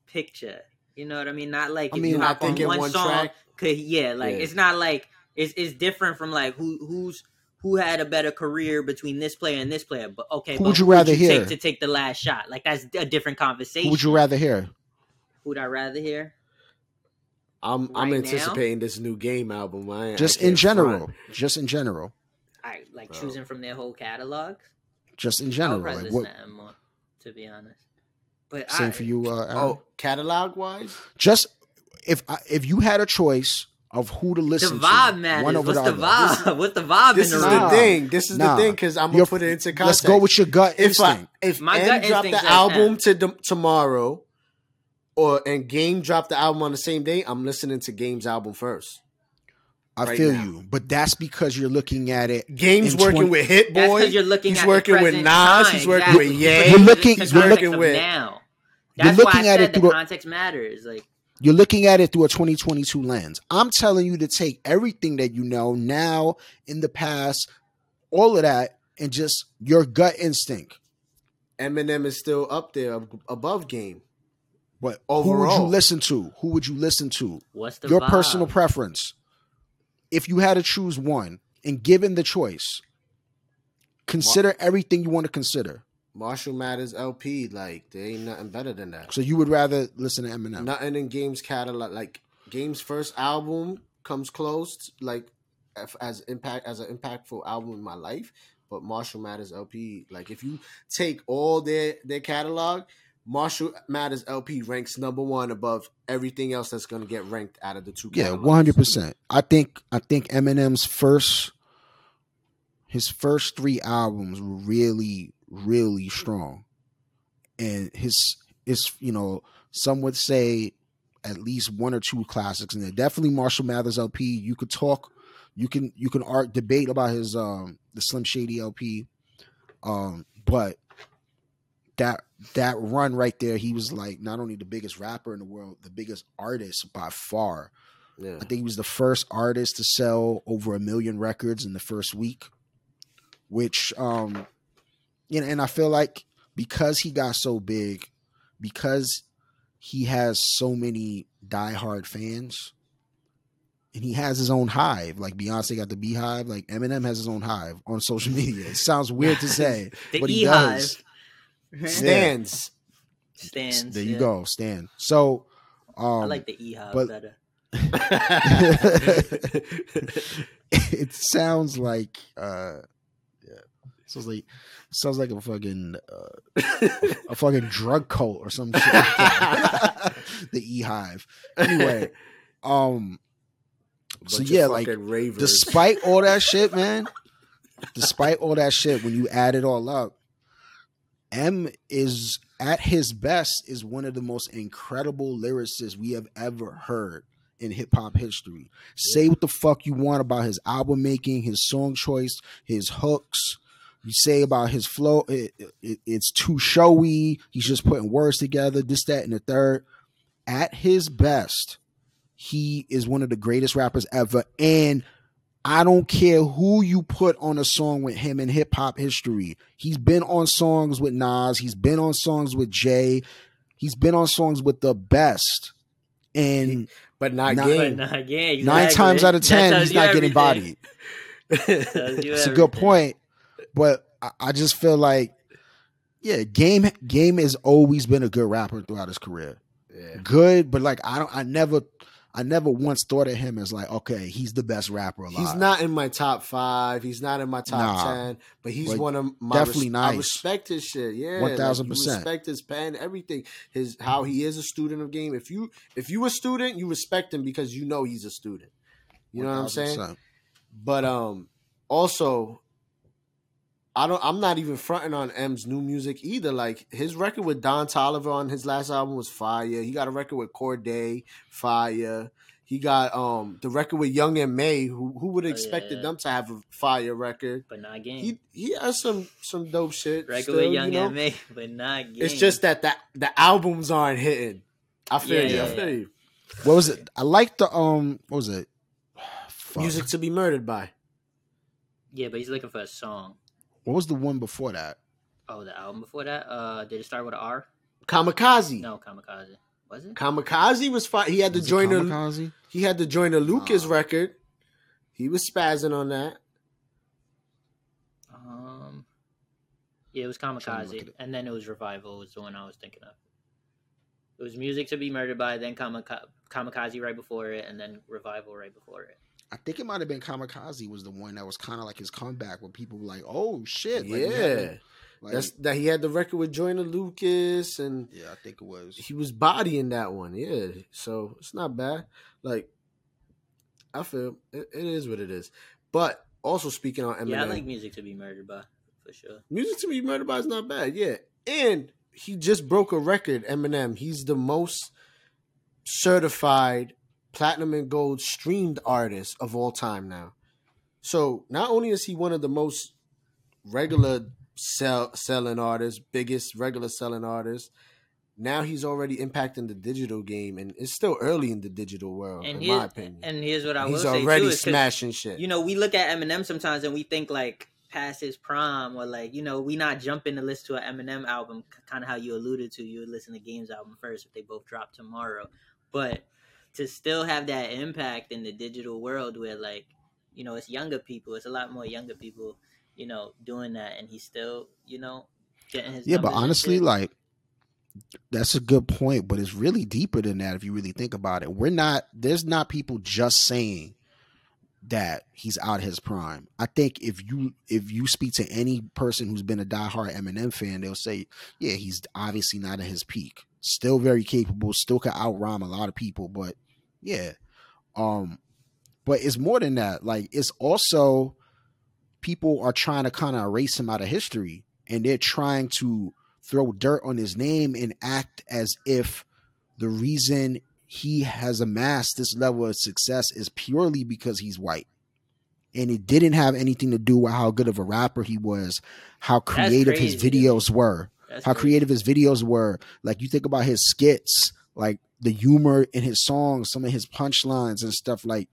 picture. You know what I mean? Not like I if mean, you hop on one, one song. track- Could, yeah, like Yeah. it's not like it's it's different from like who who's who had a better career between this player and this player. But okay, Who but would you rather hear? take to take the last shot? Like that's a different conversation. who would you rather hear? Who'd I rather hear? I'm I'm Right now? anticipating this new game album. I, ain't- I Just in general. front. Just in general. I like choosing from their whole catalog. Just in I would general. Like, listen what, to M more, to be honest. But same I, for you, uh, Aaron? Oh, catalog wise, Just if I, if you had a choice of who to the listen vibe to, matters. one over What's the the other. vibe? What's the vibe this in is the the room? Nah. thing. This is Nah. the thing because I'm gonna You're- put it into context. Let's go with your gut if I, instinct. if My M gut dropped instinct the says album M. to the, tomorrow, or and Game dropped the album on the same day, I'm listening to Game's album first. I right feel now. you, but that's because you're looking at it. Game's working 20 with Hit Boy. you're looking he's at working the with present Nas. time, He's working exactly. with You Ye. put it You're looking- the you're looking with- now. You're That's why looking I at said it the through a- context matters. Like You're looking at it through a 2022 lens. I'm telling you to take everything that you know now, in the past, all of that, and just your gut instinct. Eminem is still up there above Game. But overall, who would you listen to? Who would you listen to? what's the your vibe? personal preference. If you had to choose one, and given the choice, consider everything you want to consider. Marshall Mathers LP, like there ain't nothing better than that. So you would rather listen to Eminem. Nothing in Game's catalog, like Game's first album comes close, like f- as impact as an impactful album in my life. But Marshall Mathers LP, like if you take all their their catalog, Marshall Mathers LP ranks number one above everything else that's going to get ranked out of the two. Yeah, one hundred percent. I think I think Eminem's first his first three albums were really, really strong. And his his you know, some would say at least one or two classics in there. Definitely Marshall Mathers LP. You could talk you can you can art debate about his um the Slim Shady LP. Um, but that that run right there, he was like not only the biggest rapper in the world, the biggest artist by far. Yeah. I think he was the first artist to sell over a million records in the first week, which um you know, and I feel like because he got so big, because he has so many diehard fans, and he has his own hive. Like Beyonce got the Beehive, like Eminem has his own hive on social media. It sounds weird to say, The but he E-Hive. does. Stands. stands. There you yeah. go, stand. So um I like the E Hive but- better. it sounds like uh yeah sounds like sounds like a fucking uh, a fucking drug cult or some shit the e hive anyway um so yeah like ravers. despite all that shit man despite all that shit when you add it all up m is at his best is one of the most incredible lyricists we have ever heard in hip hop history. Say what the fuck you want about his album making, his song choice, his hooks. You say about his flow, it, it- it's too showy. He's just putting words together, this, that, and the third. at his best, he is one of the greatest rappers ever. And I don't care who you put on a song with him in hip hop history. He's been on songs with Nas, he's been on songs with Jay, he's been on songs with the best. And but not Not- game. But not game. nine times out of ten, he's you not getting bodied. Tells you It's a good point, but I, I just feel like, yeah, game game has always been a good rapper throughout his career. Yeah. Good, but like I don't, I never, I never once thought of him as like, okay, he's the best rapper alive. He's not in my top five. He's not in my top Nah. ten. But he's one of my definitely res- I respect his shit. Yeah, 1000%. Like, you respect his pen, everything. His how he is a student of game. If you if you a student, you respect him because you know he's a student. You know what I'm saying? But um, also, I don't. I'm not even fronting on M's new music either. Like his record with Don Toliver on his last album was fire. He got a record with Cordae, fire. He got um the record with Young M.A. Who who would have Oh, expected yeah. them to have a fire record? But not game. He he has some some dope shit. Record still, with Young you know? and May, but not game. It's just that the the albums aren't hitting. I feel Yeah, you. I feel yeah. you. What was it? I like the um. What was it? Fuck. Music to be murdered by. yeah, but he's looking for a song. What was the one before that? Oh, the album before that. Uh, did it start with an R? Kamikaze. No, Kamikaze. Was it? Kamikaze was fine. He had to Was it join a Kamikaze? he had to Joyner Lucas Oh. record. He was spazzing on that. Um, yeah, it was trying to look Kamikaze, it. and then it was Revival. Was the one I was thinking of. It was music to be murdered by, then Kamika- Kamikaze right before it, and then Revival right before it. I think it might have been Kamikaze was the one that was kind of like his comeback, where people were like, "Oh shit!" Like, yeah, to- like, that's that. He had the record with Joyner Lucas, and yeah, I think it was. he was bodying that one. Yeah, so it's not bad. Like I feel it, it is what it is. But also speaking on Eminem, Yeah, I like music to be murdered by for sure. music to be murdered by is not bad. Yeah, and he just broke a record. Eminem, he's the most certified platinum and gold streamed artist of all time now. So not only is he one of the most regular sell selling artists, biggest regular selling artists, now he's already impacting the digital game, and it's still early in the digital world, And in my opinion. and here's what I he's will say already too, is 'cause, smashing shit. You know, we look at Eminem sometimes and we think like past his prime, or like you know, we not jumping to listen to an Eminem album, kind of how you alluded to. You would listen to Games album first if they both drop tomorrow, but to still have that impact in the digital world where like you know it's younger people, it's a lot more younger people, you know, doing that, and he's still you know getting his Yeah, but honestly, like that's a good point, but it's really deeper than that if you really think about it. We're not there's not people just saying that he's out of his prime. I think if you if you speak to any person who's been a diehard Eminem fan, they'll say, yeah, he's obviously not at his peak. Still very capable, still can out rhyme a lot of people, but yeah. Um but it's more than that. Like it's also people are trying to kind of erase him out of history and they're trying to throw dirt on his name and act as if the reason he has amassed this level of success is purely because he's white. And it didn't have anything to do with how good of a rapper he was, how creative his crazy to me. videos were, That's how crazy. creative his videos were. Like you think about his skits, like the humor in his songs, some of his punchlines and stuff like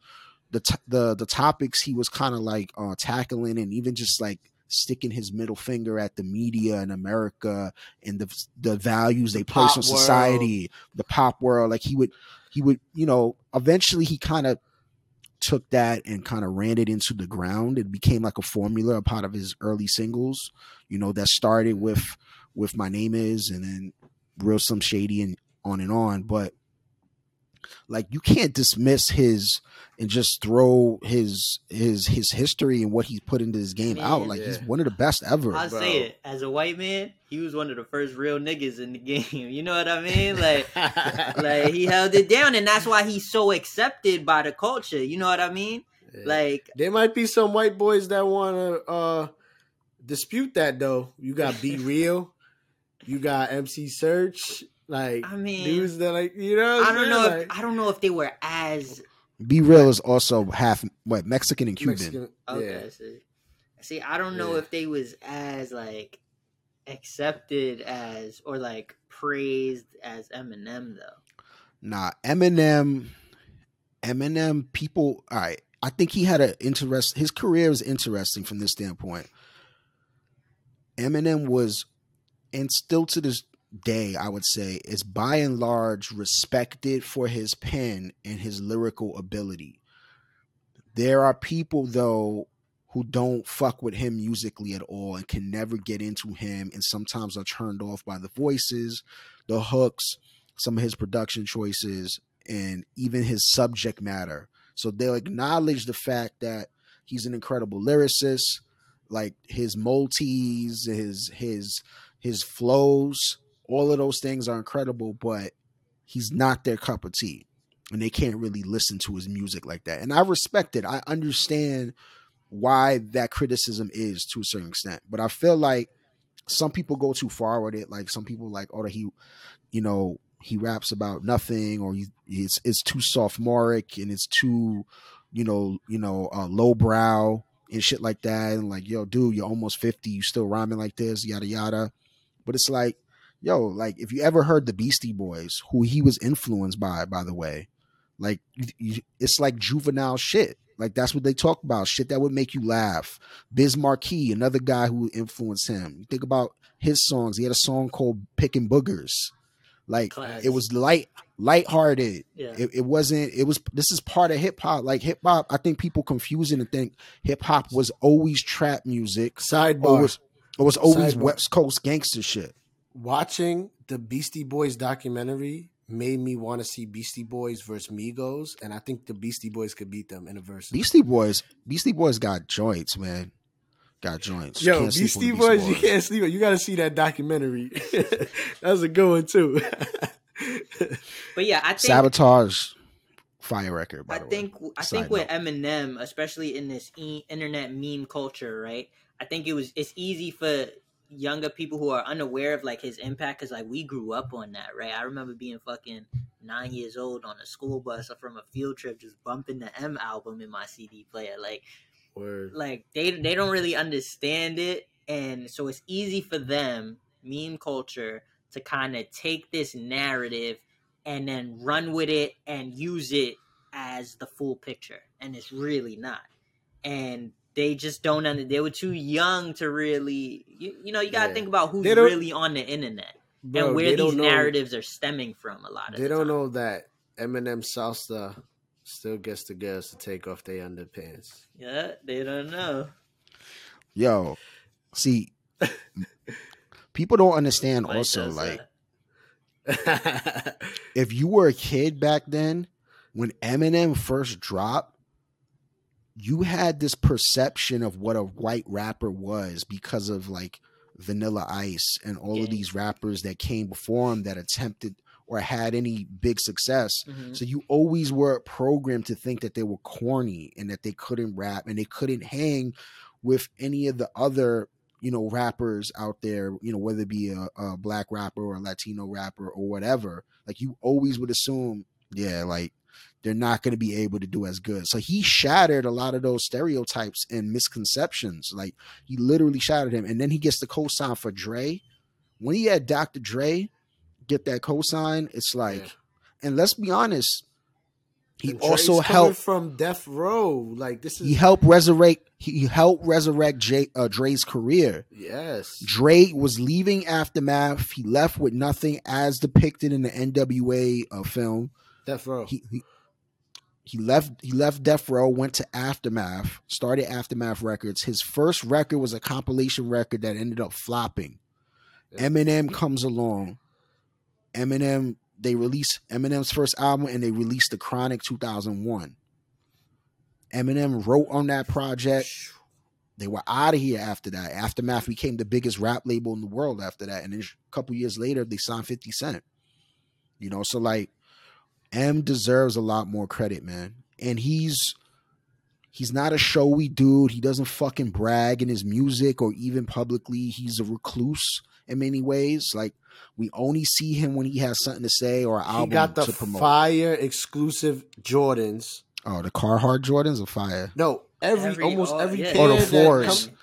the t- the the topics he was kind of like uh tackling and even just like sticking his middle finger at the media in America and the the values they place on society, the pop world. Like he would he would you know eventually he kind of took that and kind of ran it into the ground. It became like a formula, a part of his early singles. You know that started with with my name is and then real some shady and on and on, but like you can't dismiss his and just throw his his his history and what he's put into his game out. Man. Like he's one of the best ever. I say it as a white man, he was one of the first real niggas in the game. You know what I mean? Like, like he held it down, and that's why he's so accepted by the culture. You know what I mean? Like, There might be some white boys that want to uh, dispute that though. You got B-Real, you got MC Serch, like I mean, dudes that like you know. I don't saying? know. If, I don't know if they were as B-Real is also half what Mexican and Cuban. Mexican, okay. yeah. See, see, I don't know Yeah. if they was as like accepted as or like praised as Eminem though. Nah, Eminem, Eminem. People, all right. I think he had an interest. His career is interesting from this standpoint. Eminem was, and still to this day, I would say, is by and large respected for his pen and his lyrical ability. There are people though who don't fuck with him musically at all and can never get into him and sometimes are turned off by the voices, the hooks, some of his production choices and even his subject matter. So they'll acknowledge the fact that he's an incredible lyricist, like his multis, his his his flows, all of those things are incredible, but he's not their cup of tea. And they can't really listen to his music like that. And I respect it. I understand why that criticism is to a certain extent. But I feel like some people go too far with it. Like some people like, oh, he, you know, he raps about nothing, or he, it's it's too sophomoric and it's too, you know, you know, uh, lowbrow and shit like that. And like, yo, dude, you're almost fifty, you still rhyming like this, yada yada. But it's like, yo, like if you ever heard the Beastie Boys, who he was influenced by, by the way, like it's like juvenile shit. Like that's what they talk about. Shit that would make you laugh. Biz Markie, another guy who influenced him. You think about his songs. He had a song called Picking Boogers. Like Classic. it was light, lighthearted. Yeah. It, it wasn't. It was. This is part of hip hop. Like hip hop, I think people confuse it and think hip hop was always trap music. Sidebar. Or was, or was always Sidebar. West Coast gangster shit. Watching the Beastie Boys documentary made me want to see Beastie Boys versus Migos, and I think the Beastie Boys could beat them in a verse. Beastie Boys, Beastie Boys got joints, man. Got joints. Yo, Can't sleep Beastie the Boys, you can't sleep. on- You got to see that documentary. That's a good one too. But yeah, I think Sabotage, fire record. By I the way. think I Side think with note. Eminem, especially in this e- internet meme culture, right? I think it was it's easy for younger people who are unaware of like his impact because like we grew up on that, right? I remember being fucking nine years old on a school bus or from a field trip, just bumping the M album in my CD player, like Word. like they they don't really understand it and so it's easy for them meme culture to kind of take this narrative and then run with it and use it as the full picture and it's really not and they just don't under they were too young to really you, you know you got to Yeah. think about who's really on the internet Bro, and where these don't know- narratives are stemming from a lot of They the don't time. know that Eminem salsa still gets the girls to take off their underpants. yeah they don't know Yo, see, people don't understand. Mike also, like, if you were a kid back then, when Eminem first dropped, you had this perception of what a white rapper was because of like Vanilla Ice and all of these rappers that came before him that attempted or had any big success. Mhm. So you always were programmed to think that they were corny and that they couldn't rap and they couldn't hang with any of the other, you know, rappers out there, you know, whether it be a, a black rapper or a Latino rapper or whatever. Like you always would assume, yeah, like they're not going to be able to do as good. So he shattered a lot of those stereotypes and misconceptions. Like he literally shattered him. And then he gets the cosign for Dre. When he had Dr. Dre get that cosign, it's like, Yeah. and let's be honest, he also helped from Death Row. Like this is he helped resurrect he helped resurrect Jay, uh, Dre's career. yes. Dre was leaving Aftermath. He left with nothing as depicted in the NWA uh, film. Death Row. He, he he left he left Death Row, went to Aftermath, started Aftermath Records. His first record was a compilation record that ended up flopping. Yeah. Eminem comes along. Eminem they release Eminem's first album and they released The Chronic 2001. Eminem wrote on that project. They were out of here after that. Aftermath became the biggest rap label in the world after that. And then a couple years later, they signed 50 Cent. You know, so like M deserves a lot more credit, man. And he's he's not a showy dude. He doesn't fucking brag in his music or even publicly. He's a recluse in many ways. Like we only see him when he has something to say or an He album got the to promote. fire exclusive Jordans. oh, the Carhartt Jordans are fire. No, every, Every- almost oh, every yeah. pair Oh, the that fours. come-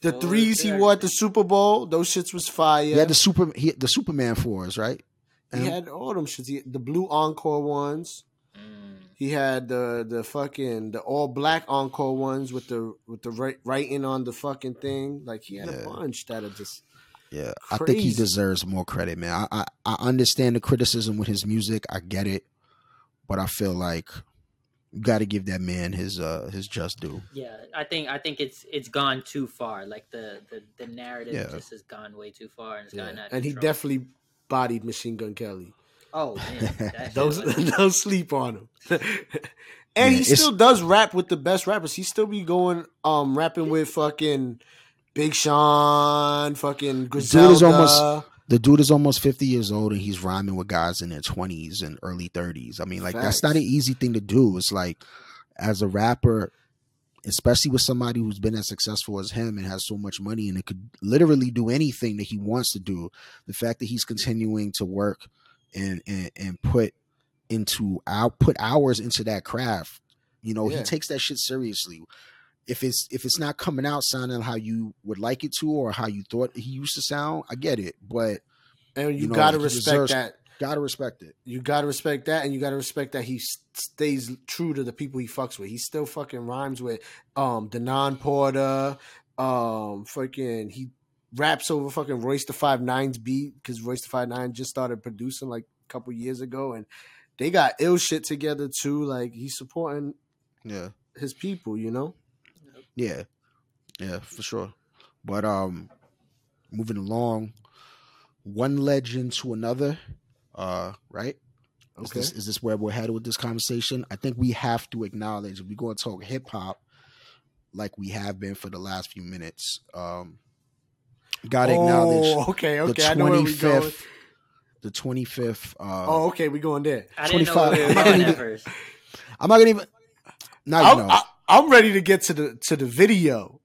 the fours, threes he wore at the Super Bowl, those shits was fire. He had the super he, the Superman fours, right? He M? had all them shits. He, the blue encore ones. Mm. He had the the fucking the all black encore ones with the with the wri- writing on the fucking thing. Like he had Yeah. a bunch that are just Yeah, I think he deserves more credit, man. I, I I understand the criticism with his music. I get it, but I feel like you got to give that man his uh his just due. Yeah, I think I think it's it's gone too far. Like the the, the narrative Yeah. just has gone way too far and it's yeah. gotten out of and he control. definitely bodied Machine Gun Kelly. Oh man, that shit Don't don't sleep on him. and Yeah, he still does rap with the best rappers. He still be going um rapping with fucking Big Sean, fucking dude Griselda. is almost- The dude is almost fifty years old and he's rhyming with guys in their twenties and early thirties. I mean, like that's not an easy thing to do. It's like as a rapper, especially with somebody who's been as successful as him and has so much money and it could literally do anything that he wants to do. The fact that he's continuing to work and and, and put into out put hours into that craft, you know, Yeah. he takes that shit seriously. If it's if it's not coming out sounding how you would like it to or how you thought he used to sound, I get it. But and you, you know, gotta respect deserves- that. Gotta respect it. You gotta respect that, and you gotta respect that he stays true to the people he fucks with. He still fucking rhymes with um Denaun Porter, um fucking he raps over fucking Royce the Five Nine's beat because Royce the Five Nine just started producing like a couple years ago, and they got ill shit together too. Like he's supporting Yeah. his people, you know. Yeah. Yeah, for sure. But um moving along, one legend to another, uh, right? Is Okay. this is this where we're headed with this conversation? I think we have to acknowledge if we're gonna talk hip hop like we have been for the last few minutes. Um gotta acknowledge Oh, okay, the okay. I know where we going. 25th the 25th uh Oh, okay, we going there. I didn't know 25 where we were I'm not going gonna even- first. I'm not gonna even now you I'm, know. I, I'm ready to get to the to the video.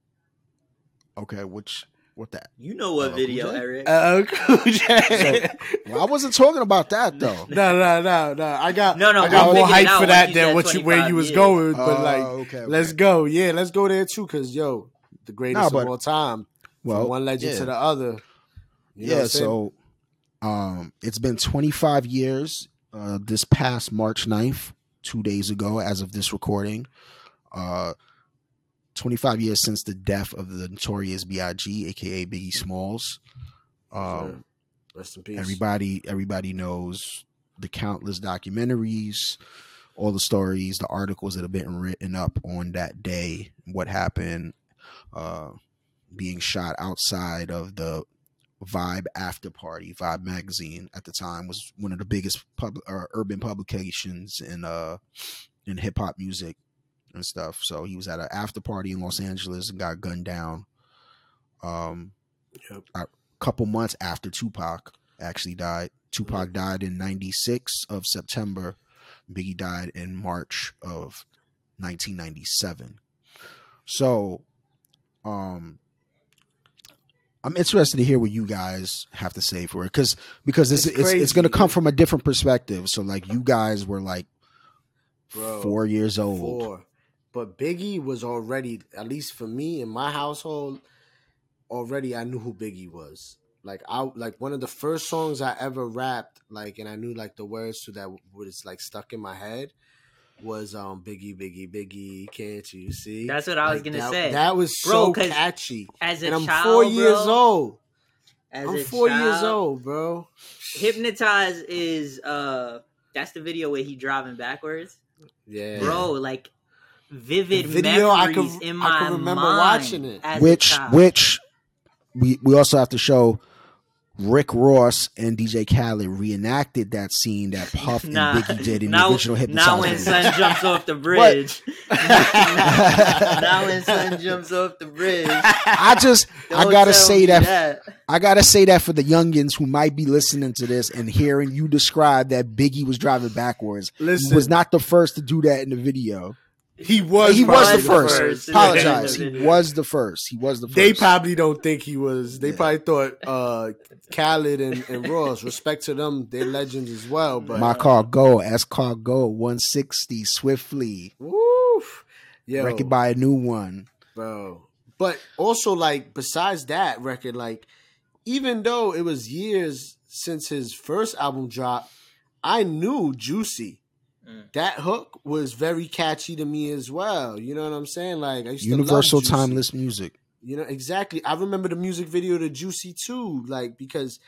okay, which what that? You know what Uh, video, Cool J? Erik? Uh, Cool J. Well, I wasn't talking about that though. No, no, no, no. I got No, no, I got we'll more figure hype out for once that you than said what you where 25 you was years. going. But Oh, like, okay, let's okay. go. Yeah, let's go there too. Cause yo, the greatest Nah, but- of all time. Well, from one legend yeah. to the other. You know what yeah, I'm saying? so um it's been 25 years uh this past March 9th, 2 days ago as of this recording. Uh 25 years since the death of the notorious BIG aka Biggie Smalls. Um rest in peace. everybody everybody knows the countless documentaries all the stories the articles that have been written up on that day what happened uh being shot outside of the vibe after party vibe magazine at the time was one of the biggest pub or urban publications in uh in hip-hop music and stuff so he was at an after party in los angeles and got gunned down um Yep. a couple months after Tupac actually died. Tupac died in 96 of September. Biggie died in March of 1997. So, um, I'm interested to hear what you guys have to say for it, because because it's It's it's, it's, going to come from a different perspective. So, like you guys were like Bro, four years old. Four. But Biggie was already, at least for me in my household, already I knew who Biggie was. Like I like one of the first songs I ever rapped, like and I knew like the words to that was like stuck in my head was um Biggie, Biggie, Biggie, can't you see? That's what I was Like, gonna that, say. That was so catchy. As a And I'm child, four years bro, old. As I'm four years old, bro. Hypnotize is uh that's the video where he driving backwards. Yeah. Bro, like vivid The video, I memories could- in I my remember mind watching it. as a which child. which we we also have to show Rick Ross and DJ Khaled reenacted that scene that Puff Nah, and Biggie did in now, the original Hypnotize. now when video. Son jumps off the bridge. now when Son jumps off the bridge. I just I Don't gotta say that, that. I gotta say that for the youngins who might be listening to this and hearing you describe that Biggie was driving backwards. Listen. he was not the first to do that in the video. He was he was the first. first Apologize. the He was the first. He was the first. They probably don't think he was. They Yeah. probably thought uh Khaled and, and Ross. Respect to them, they're legends as well. But My car go, S car go, 160 swiftly. woof, yo, Record by a new one. bro. But also, like, besides that record, like, even though it was years since his first album dropped, I knew Juicy. Mm. That hook was very catchy to me as well. You know what I'm saying? Like I used Universal to love timeless music. You know exactly. I remember the music video to Juicy too, like because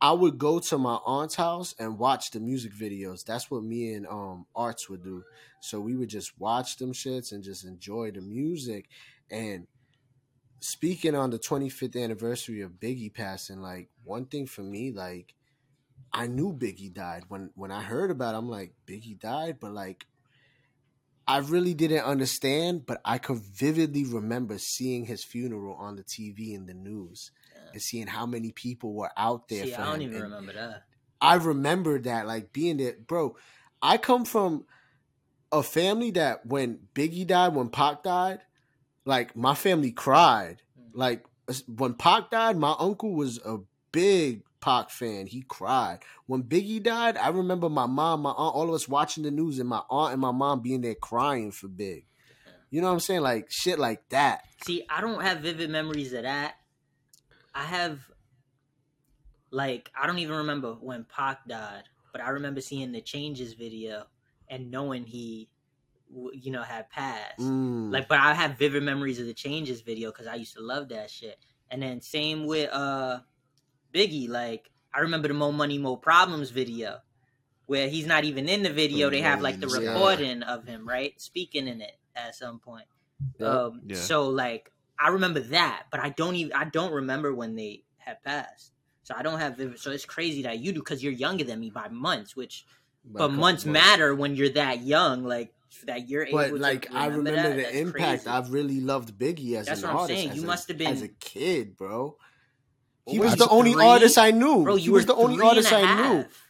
I would go to my aunt's house and watch the music videos. That's what me and um Arts would do. So we would just watch them shits and just enjoy the music. And speaking on the 25th anniversary of Biggie passing, like one thing for me, like I knew Biggie died when when I heard about. It, I'm like Biggie died, but like I really didn't understand, but I could vividly remember seeing his funeral on the TV in the news and seeing how many people were out there See, for I don't him. even And remember that. I remember that, like being there, bro. I come from a family that when Biggie died, when Pac died, like my family cried. Mm. Like when Pac died, my uncle was a big Pac fan. He cried. When Biggie died, I remember my mom, my aunt, all of us watching the news, and my aunt and my mom being there crying for Big. You know what I'm saying? Like shit like that. See, I don't have vivid memories of that. I have, like, I don't even remember when Pac died, but I remember seeing the changes video and knowing he, you know, had passed. Mm. Like, but I have vivid memories of the changes video because I used to love that shit. And then same with uh Biggie. Like, I remember the Mo Money Mo Problems video where he's not even in the video. They have like the Yeah. recording of him, right, speaking in it at some point. Yep. Um, Yeah. So like I remember that, but I don't even I don't remember when they had passed. So I don't have vivid. So it's crazy that you do because you're younger than me by months, which By but months months. matter when you're that young. Like that you're able. But like I remember that. the That's impact. crazy. I've really loved Biggie as That's an what I'm artist. saying. You must have been as a kid, bro. He was the only three? artist I knew. Bro, he was the only artist I knew. half.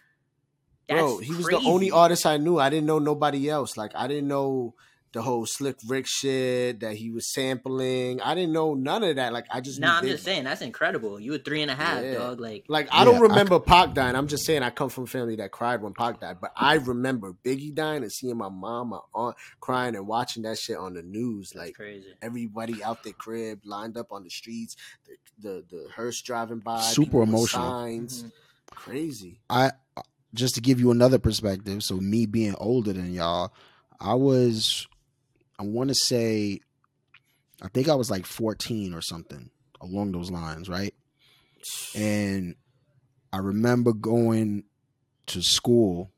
Bro, That's he was the only artist I knew. I didn't know nobody else. Like I didn't know the whole Slick Rick shit that he was sampling. I didn't know none of that. Like I just Nah, I'm just saying that's incredible. You were three and a half, Yeah. dog. Like, Like I Yeah, don't I remember Pac dying. I'm just saying I come from a family that cried when Pac died. But I remember Biggie dying and seeing my mom, my aunt crying and watching that shit on the news. that's Like crazy. everybody out their crib, lined up on the streets, the the, the hearse driving by, Super emotional. signs, Mhm. crazy. I just to give you another perspective. So me being older than y'all, I was, I want to say, I think I was like 14 or something along those lines, right? And I remember going to school,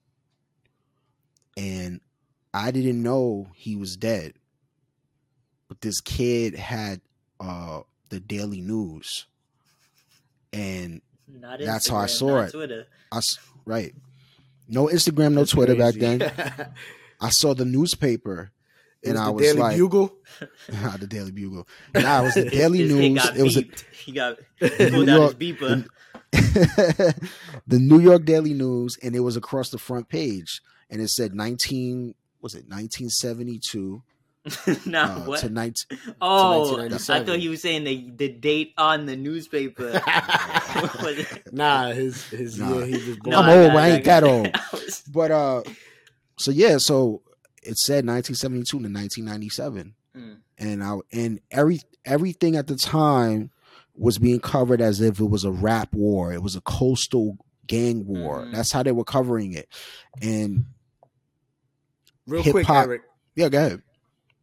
and I didn't know he was dead, but this kid had uh the Daily News, and Not That's how I saw not it. Twitter. I s- right. No Instagram, no That's Twitter back then. I saw the newspaper It and was I the was Daily like, Bugle. the Daily Bugle. Nah, it was the Daily News. It was a, he got he New York- beeper. the New York Daily News, and it was across the front page, and it said nineteen. Was it nineteen seventy two? nah, Uh, what? to oh, I thought he was saying the the date on the newspaper. Nah, his his Nah. year he was born. I'm old, got but I ain't that old. But uh, so yeah, so it said 1972 to 1997, Mm. and I and every everything at the time was being covered as if it was a rap war. It was a coastal gang war. Mhm. That's how they were covering it. And Real quick, Erik. yeah, go ahead.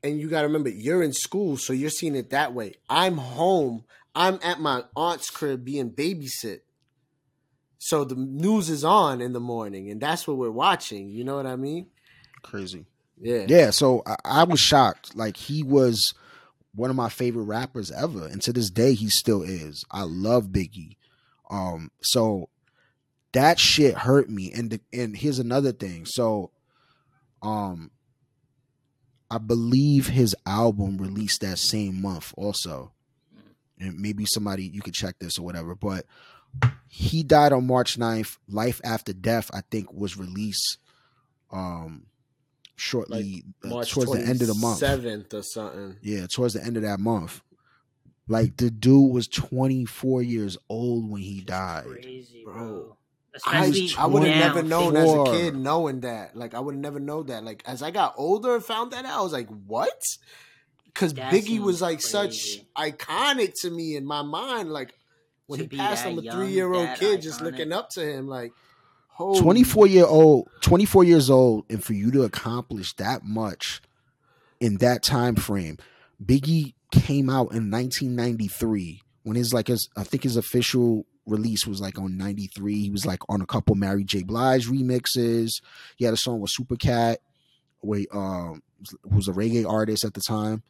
and you got to remember you're in school so you're seeing it that way i'm home i'm at my aunt's crib being babysit so the news is on in the morning and that's what we're watching you know what i mean Crazy. Yeah Yeah, so I, I was shocked. Like he was one of my favorite rappers ever, and to this day he still is. I love Biggie. Um, so that shit hurt me. And the, and here's another thing. So, um, I believe his album released that same month also, and maybe somebody you could check this or whatever. But he died on March 9th. Life After Death, I think, was released. Um, shortly uh, march towards the end of the month. 7th or something Yeah, towards the end of that month. Like the dude was 24 years old when he died. Crazy, Bro. bro. I, Especially I would have never known think- as a kid knowing that. Like I would have never know that. Like as I got older and found that out, I was like, what? Because Biggie was like such iconic to me in my mind. Like when To he passed that him, a three year old that kid just looking up to him like, holy 24 year old 24 years old and for you to accomplish that much in that time frame biggie came out in 1993 when his like his i think his official release was like on 93 he was like on a couple mary j. Blige remixes. He had a song with supercat where he, um who was a reggae artist at the time.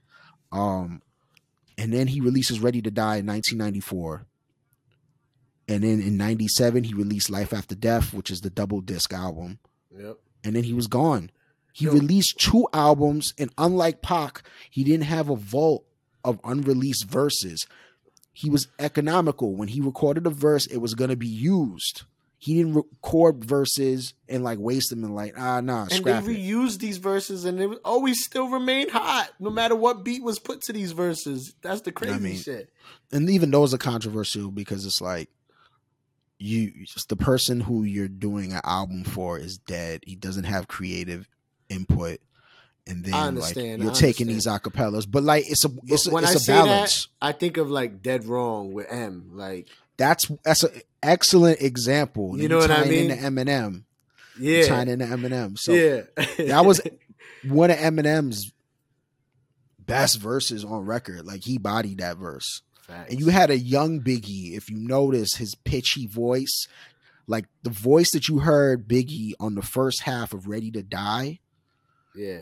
Um and then he releases ready to die in 1994 and then in 97 he released life after death which is the double disc album Yep. and then he was gone he Yo. released two albums and unlike Pac he didn't have a vault of unreleased verses he was economical when he recorded a verse it was going to be used he didn't record verses and like waste them and like ah nah And they scrap it. reused these verses, and it always still remained hot, no matter what beat was put to these verses. That's the crazy mean, shit. and even those are controversial because it's like you just the person who you're doing an album for is dead. He doesn't have creative input, and then like you're taking these acapellas. But like it's a it's a, when it's I a balance. that, I think of like Dead Wrong with M. Like, That's that's an excellent example. You know what I mean? Into Eminem, yeah, tying into Eminem. So yeah, that was one of Eminem's best verses on record. Like he bodied that verse. Facts. And you had a young Biggie, if you notice his pitchy voice, like the voice that you heard Biggie on the first half of Ready to Die yeah,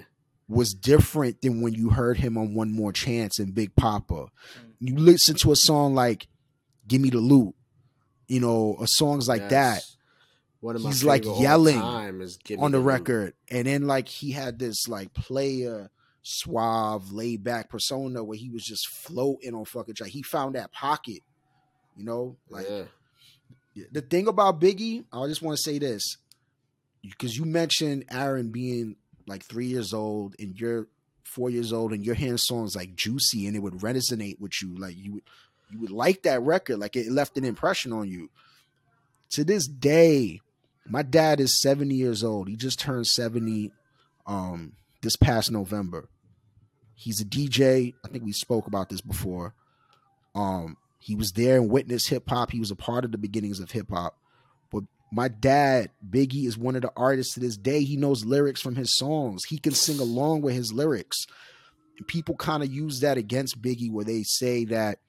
was different than when you heard him on One More Chance and Big Poppa. Mm. You listen to a song like Give Me the Loot, you know, or songs like that One of my he's, like, yelling on the Loot. record. And then like he had this like player suave, laid back persona where he was just floating on fucking track. He found that pocket, you know? Like yeah, the thing about Biggie, I just want to say this. Because you mentioned Aaron being like three years old and you're four years old and you're hearing songs like Juicy and it would resonate with you. Like you would you would like that record. Like it left an impression on you. To this day, my dad is 70 years old. He just turned 70 um this past November. He's a DJ. I think we spoke about this before. Um, he was there and witnessed hip hop. He was a part of the beginnings of hip hop. But my dad, Biggie, is one of the artists to this day. He knows lyrics from his songs. He can sing along with his lyrics. And people kind of use that against Biggie, where they say that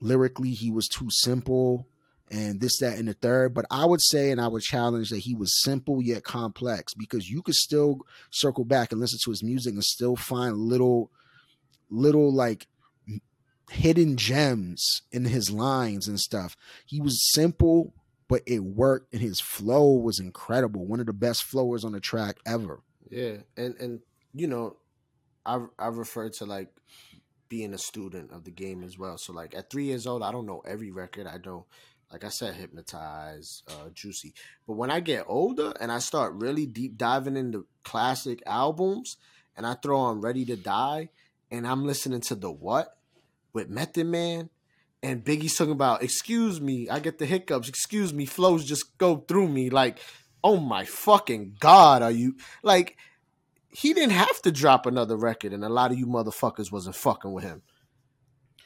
lyrically he was too simple and this, that, and the third. But I would say, and I would challenge that he was simple yet complex because you could still circle back and listen to his music and still find little, little like hidden gems in his lines and stuff. He was simple, but it worked, and his flow was incredible. One of the best flowers on the track ever. yeah, and and you know, I I refer to like being a student of the game as well. So like at three years old, I don't know every record. I don't like I said, hypnotize, uh, juicy. But when I get older and I start really deep diving into classic albums, and I throw on Ready to Die, and I'm listening to the what with Method Man. And Biggie's talking about, excuse me, I get the hiccups, excuse me, flows just go through me. Like, oh my fucking God, are you like he didn't have to drop another record, and a lot of you motherfuckers wasn't fucking with him.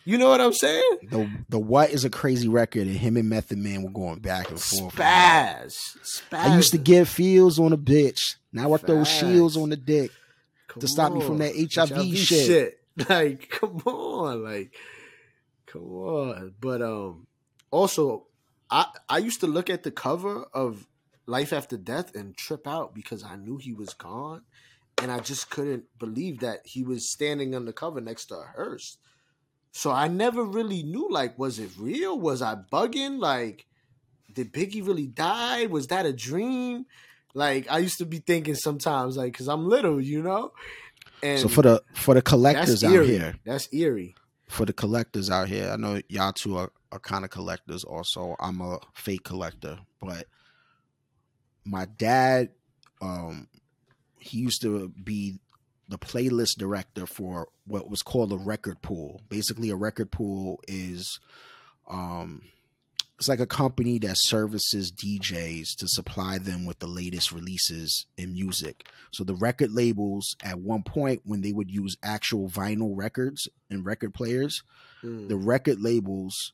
You know what I'm saying? The the what is a crazy record, and him and Method Man were going back and forth. Spaz. Spaz. I used to give feels on a bitch. Now I throw shields on the dick Come to stop me from that HIV, shit. Like, come on, like, come on. But um, also, I I used to look at the cover of Life After Death and trip out because I knew he was gone, and I just couldn't believe that he was standing on the cover next to a hearse. So I never really knew, like, was it real? Was I bugging? Like, did Biggie really die? Was that a dream? Like, I used to be thinking sometimes, like, because I'm little, you know. And So for the for the collectors out here, That's eerie. for the collectors out here, I know y'all two are, are kind of collectors. Also, I'm a fake collector, but my dad, um, he used to be the playlist director for what was called a record pool. Basically, a record pool is, um, it's like a company that services DJs to supply them with the latest releases in music. So the record labels, at one point, when they would use actual vinyl records and record players, Mm. the record labels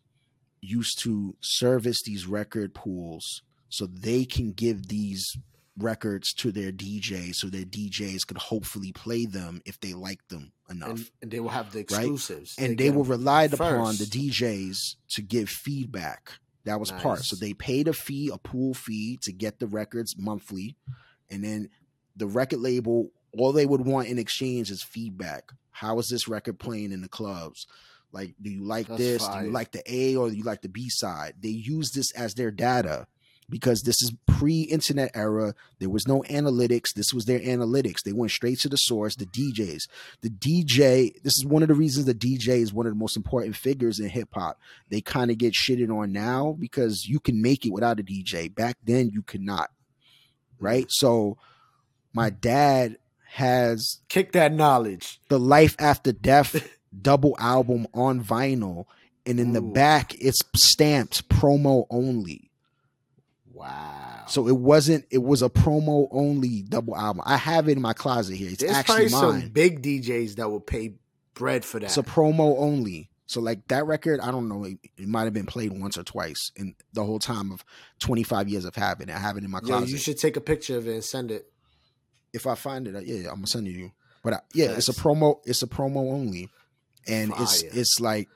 used to service these record pools so they can give these records to their DJs so their DJs could hopefully play them if they like them enough. and, and they will have the right? exclusives. And get they were them relied upon the DJs to give feedback. That was part. So they paid a fee, a pool fee to get the records monthly. And then the record label, all they would want in exchange is feedback. How is this record playing in the clubs? Like, do you like That's this? Do you like the A or do you like the B side? They use this as their data because this is pre-internet era. There was no analytics. This was their analytics. They went straight to the source, the DJs. The DJ, this is one of the reasons the DJ is one of the most important figures in hip hop. They kind of get shitted on now because you can make it without a DJ. Back then you could not. Right? So my dad has kick that knowledge. The Life After Death double album on vinyl and in the back it's stamped promo only. Wow. So it wasn't. It was a promo only double album. I have it in my closet here. It's There's actually probably mine. some big DJs that will pay bread for that. It's a promo only. So like that record, I don't know. It, it might have been played once or twice in the whole time of 25 years of having it. I have it in my Yo, closet. you should take a picture of it and send it. if I find it, uh, yeah, I'm gonna send it to you. But I, yeah, it's a promo. It's a promo only, and it's it's like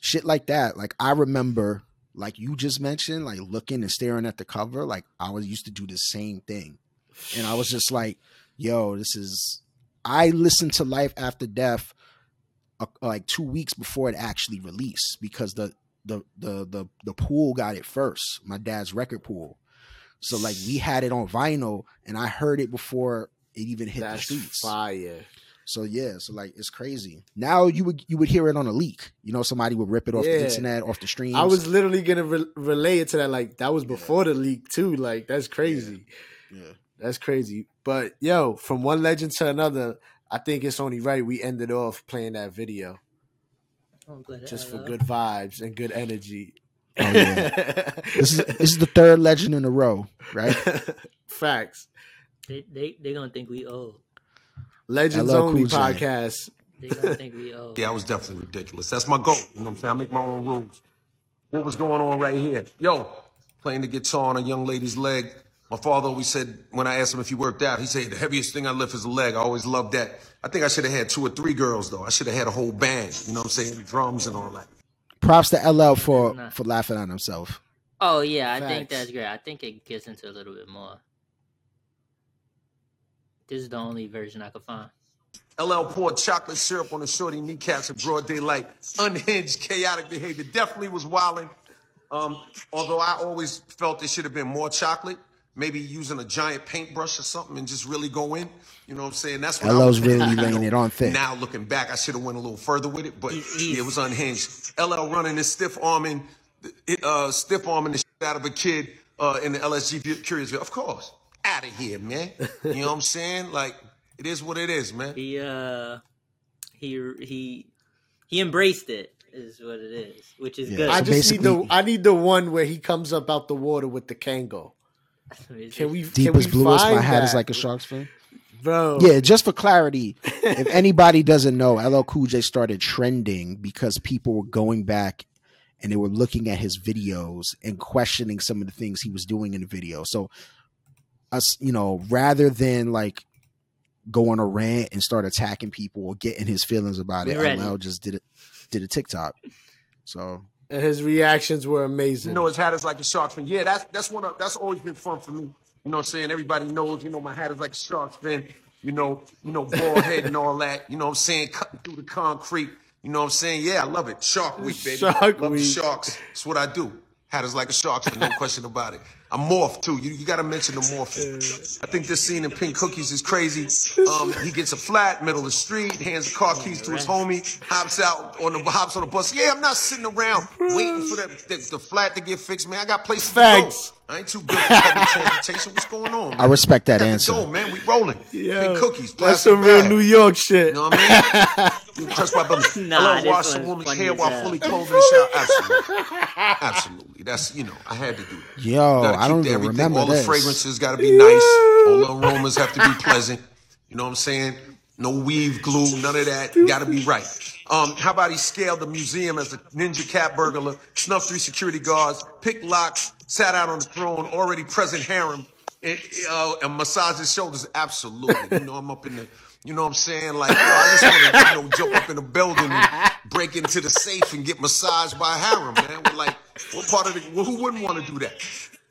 shit like that. Like I remember, like you just mentioned, like looking and staring at the cover. Like I was used to do the same thing, and I was just like, "Yo, this is." I listened to Life After Death uh, like two weeks before it actually released because the the the the the pool got it first. My dad's record pool. So like we had it on vinyl, and I heard it before it even hit That's the streets. fire. So yeah, so like it's crazy. Now you would you would hear it on a leak. You know, somebody would rip it off Yeah. the internet, off the stream. I was literally gonna re- relay it to that. Like that was before the leak too. Like that's crazy. Yeah. That's crazy. But yo, from one legend to another, I think it's only right we ended off playing that video Oh, just for good vibes and good energy. Oh, yeah. this is this is the third legend in a row, right? Facts. They they they gonna think we old. Legends LL only Cool podcast. They gonna think we old. Yeah, I was definitely ridiculous. That's my goal. You know what I'm saying? I make my own rules. What was going on right here? Yo, playing the guitar on a young lady's leg. My father always said, when I asked him if he worked out, he said, the heaviest thing I lift is a leg. I always loved that. I think I should have had two or three girls, though. I should have had a whole band, you know what I'm saying? Drums and all that. Props to LL for for laughing on himself. Oh yeah, I think that's great. I think it gets into a little bit more. This is the only version I could find. LL poured chocolate syrup on the shorty kneecaps in broad daylight. Unhinged, chaotic behavior. Definitely was wilding. Um, although I always felt there should have been more chocolate. Maybe using a giant paintbrush or something and just really go in. You know what I'm saying? That's what I LL's was really laying it on thick. Now looking back, I should have went a little further with it, but yeah, it was unhinged. LL running his stiff arming, it, uh, stiff arming the shit out of a kid uh, in the LSG Curiousville. Of course, out of here, man. You know what I'm saying? Like it is what it is, man. He uh he he he embraced it is what it is, which is good. I just need the I need the one where he comes up out the water with the Kangol. Can we Deep can as we bluest, my hat is like a shark's fin. Bro. Yeah, just for clarity, if anybody doesn't know, LL Cool J started trending because people were going back and they were looking at his videos and questioning some of the things he was doing in the video. So, us, you know, rather than like go on a rant and start attacking people or getting his feelings about it, We ready. LL just did it, did a TikTok. So And his reactions were amazing. You know, his hat is like a shark's fin. Yeah, that's that's one of that's always been fun for me. You know what I'm saying? Everybody knows, you know, my hat is like a shark's fin, you know, you know, bald head and all that. You know what I'm saying? Cutting through the concrete. You know what I'm saying? Yeah, I love it. Shark week, baby. Shark love Week. The sharks. That's what I do. Hat is like a shark, fin, no question about it. I'm morph too. You, you gotta mention the morph. I think this scene in Pink Cookies is crazy. Um, he gets a flat, middle of the street, hands the car keys to his homie, hops out on the hops on the bus. Yeah, I'm not sitting around waiting for that the, the flat to get fixed, man. I got places Facts. to go. I ain't too good for public transportation. What's going on? Man? I respect that answer. Go, man. We rolling. Pink cookies. That's some real bag. New York shit. You know what I mean? You touch my brother. Nah, I love this wash a one's woman's hair while hell. fully clothed in the shower. Absolutely. Absolutely. That's, you know, I had to do that. Yo, I don't even remember All this. the fragrances got to be nice. All the aromas have to be pleasant. You know what I'm saying? No weave glue, none of that. Got to be right. Um, how about he scaled the museum as a ninja cat burglar, snuffed three security guards, picked locks, sat out on the throne, already present harem, and, uh, and massaged his shoulders? Absolutely. You know, I'm up in the, you know what I'm saying? Like, I just want to, you know, jump up in the building and break into the safe and get massaged by harem, man. We're like, what part of the, well, who wouldn't want to do that?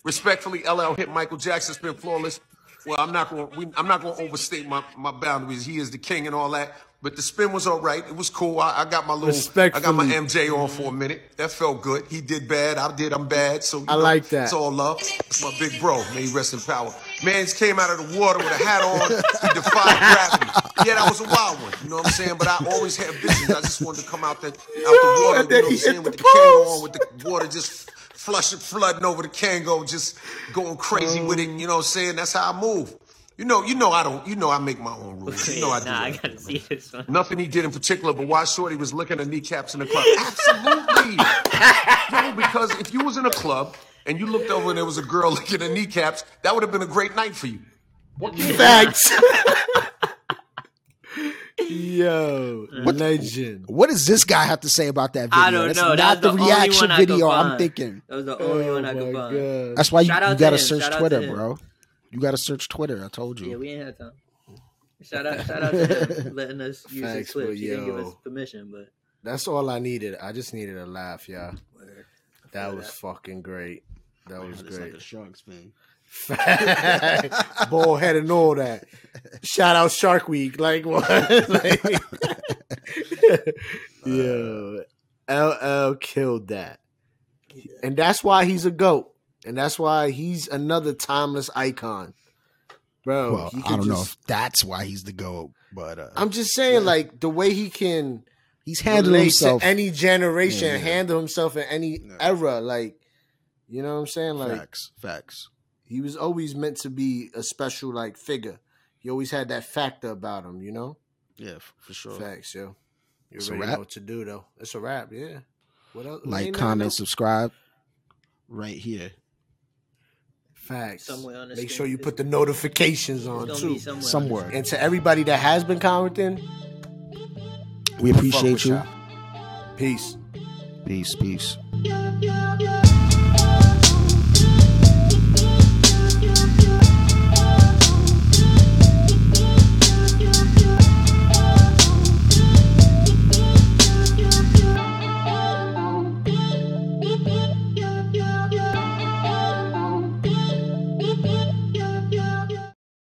Respectfully, LL hit Michael Jackson's been flawless. Well, I'm not going. to I'm not going to overstate my, my boundaries. He is the king and all that. But the spin was all right. It was cool. I, I got my little. I got my MJ on for a minute. That felt good. He did bad. I did. I'm bad. So I know, like that. It's all love. It's my big bro. May he rest in power. Man's came out of the water with a hat on. He defied gravity. Yeah, that was a wild one. You know what I'm saying? But I always had visions. I just wanted to come out the out the water. You know what I'm saying? With the Kangol on, with the water just flushing, flooding over the Kangol, just going crazy with it. You know what I'm saying? That's how I move. You know, you know I don't. You know I make my own rules. You know I do. nah, I gotta see this one. Nothing he did in particular, but why Shorty was licking her kneecaps in the club. Absolutely. Yo, because if you was in a club and you looked over and there was a girl licking her kneecaps, that would have been a great night for you. What can you Facts. Yo, mm. legend. What does this guy have to say about that video? I don't That's know. Not That's the, the only reaction one I could video I'm thinking. That was the only one I Oh could my find. God. That's why you, you gotta him. search Shout out to Twitter, him. bro. You gotta search Twitter. I told you. Yeah, we ain't had time. Shout out, shout out to him letting us use his clips. but He didn't give us permission, but That's all I needed. I just needed a laugh, y'all. That was fucking great. That was It's like great. a shark spin. Ball head and all that. Shout out Shark Week. Like what? like, yo, LL killed that, and that's why he's a goat, and that's why he's another timeless icon, bro. well, I don't know if that's why he's the goat, but uh, I'm just saying, like the way he can he's handling himself. any generation, Yeah, yeah. handle himself in any era. Like, you know what I'm saying? Like, facts, facts. he was always meant to be a special like figure. He always had that factor about him, you know. Yeah, for sure. Facts, yo. You It's a already wrap? know what to do though. It's a wrap, yeah. What else? Like, comment, subscribe, right here. Facts. Somewhere on the Make sure you put the notifications on too. somewhere. Somewhere. And to everybody that has been commenting, We appreciate you. y'all. Peace. Peace, peace. Yeah, yeah, yeah.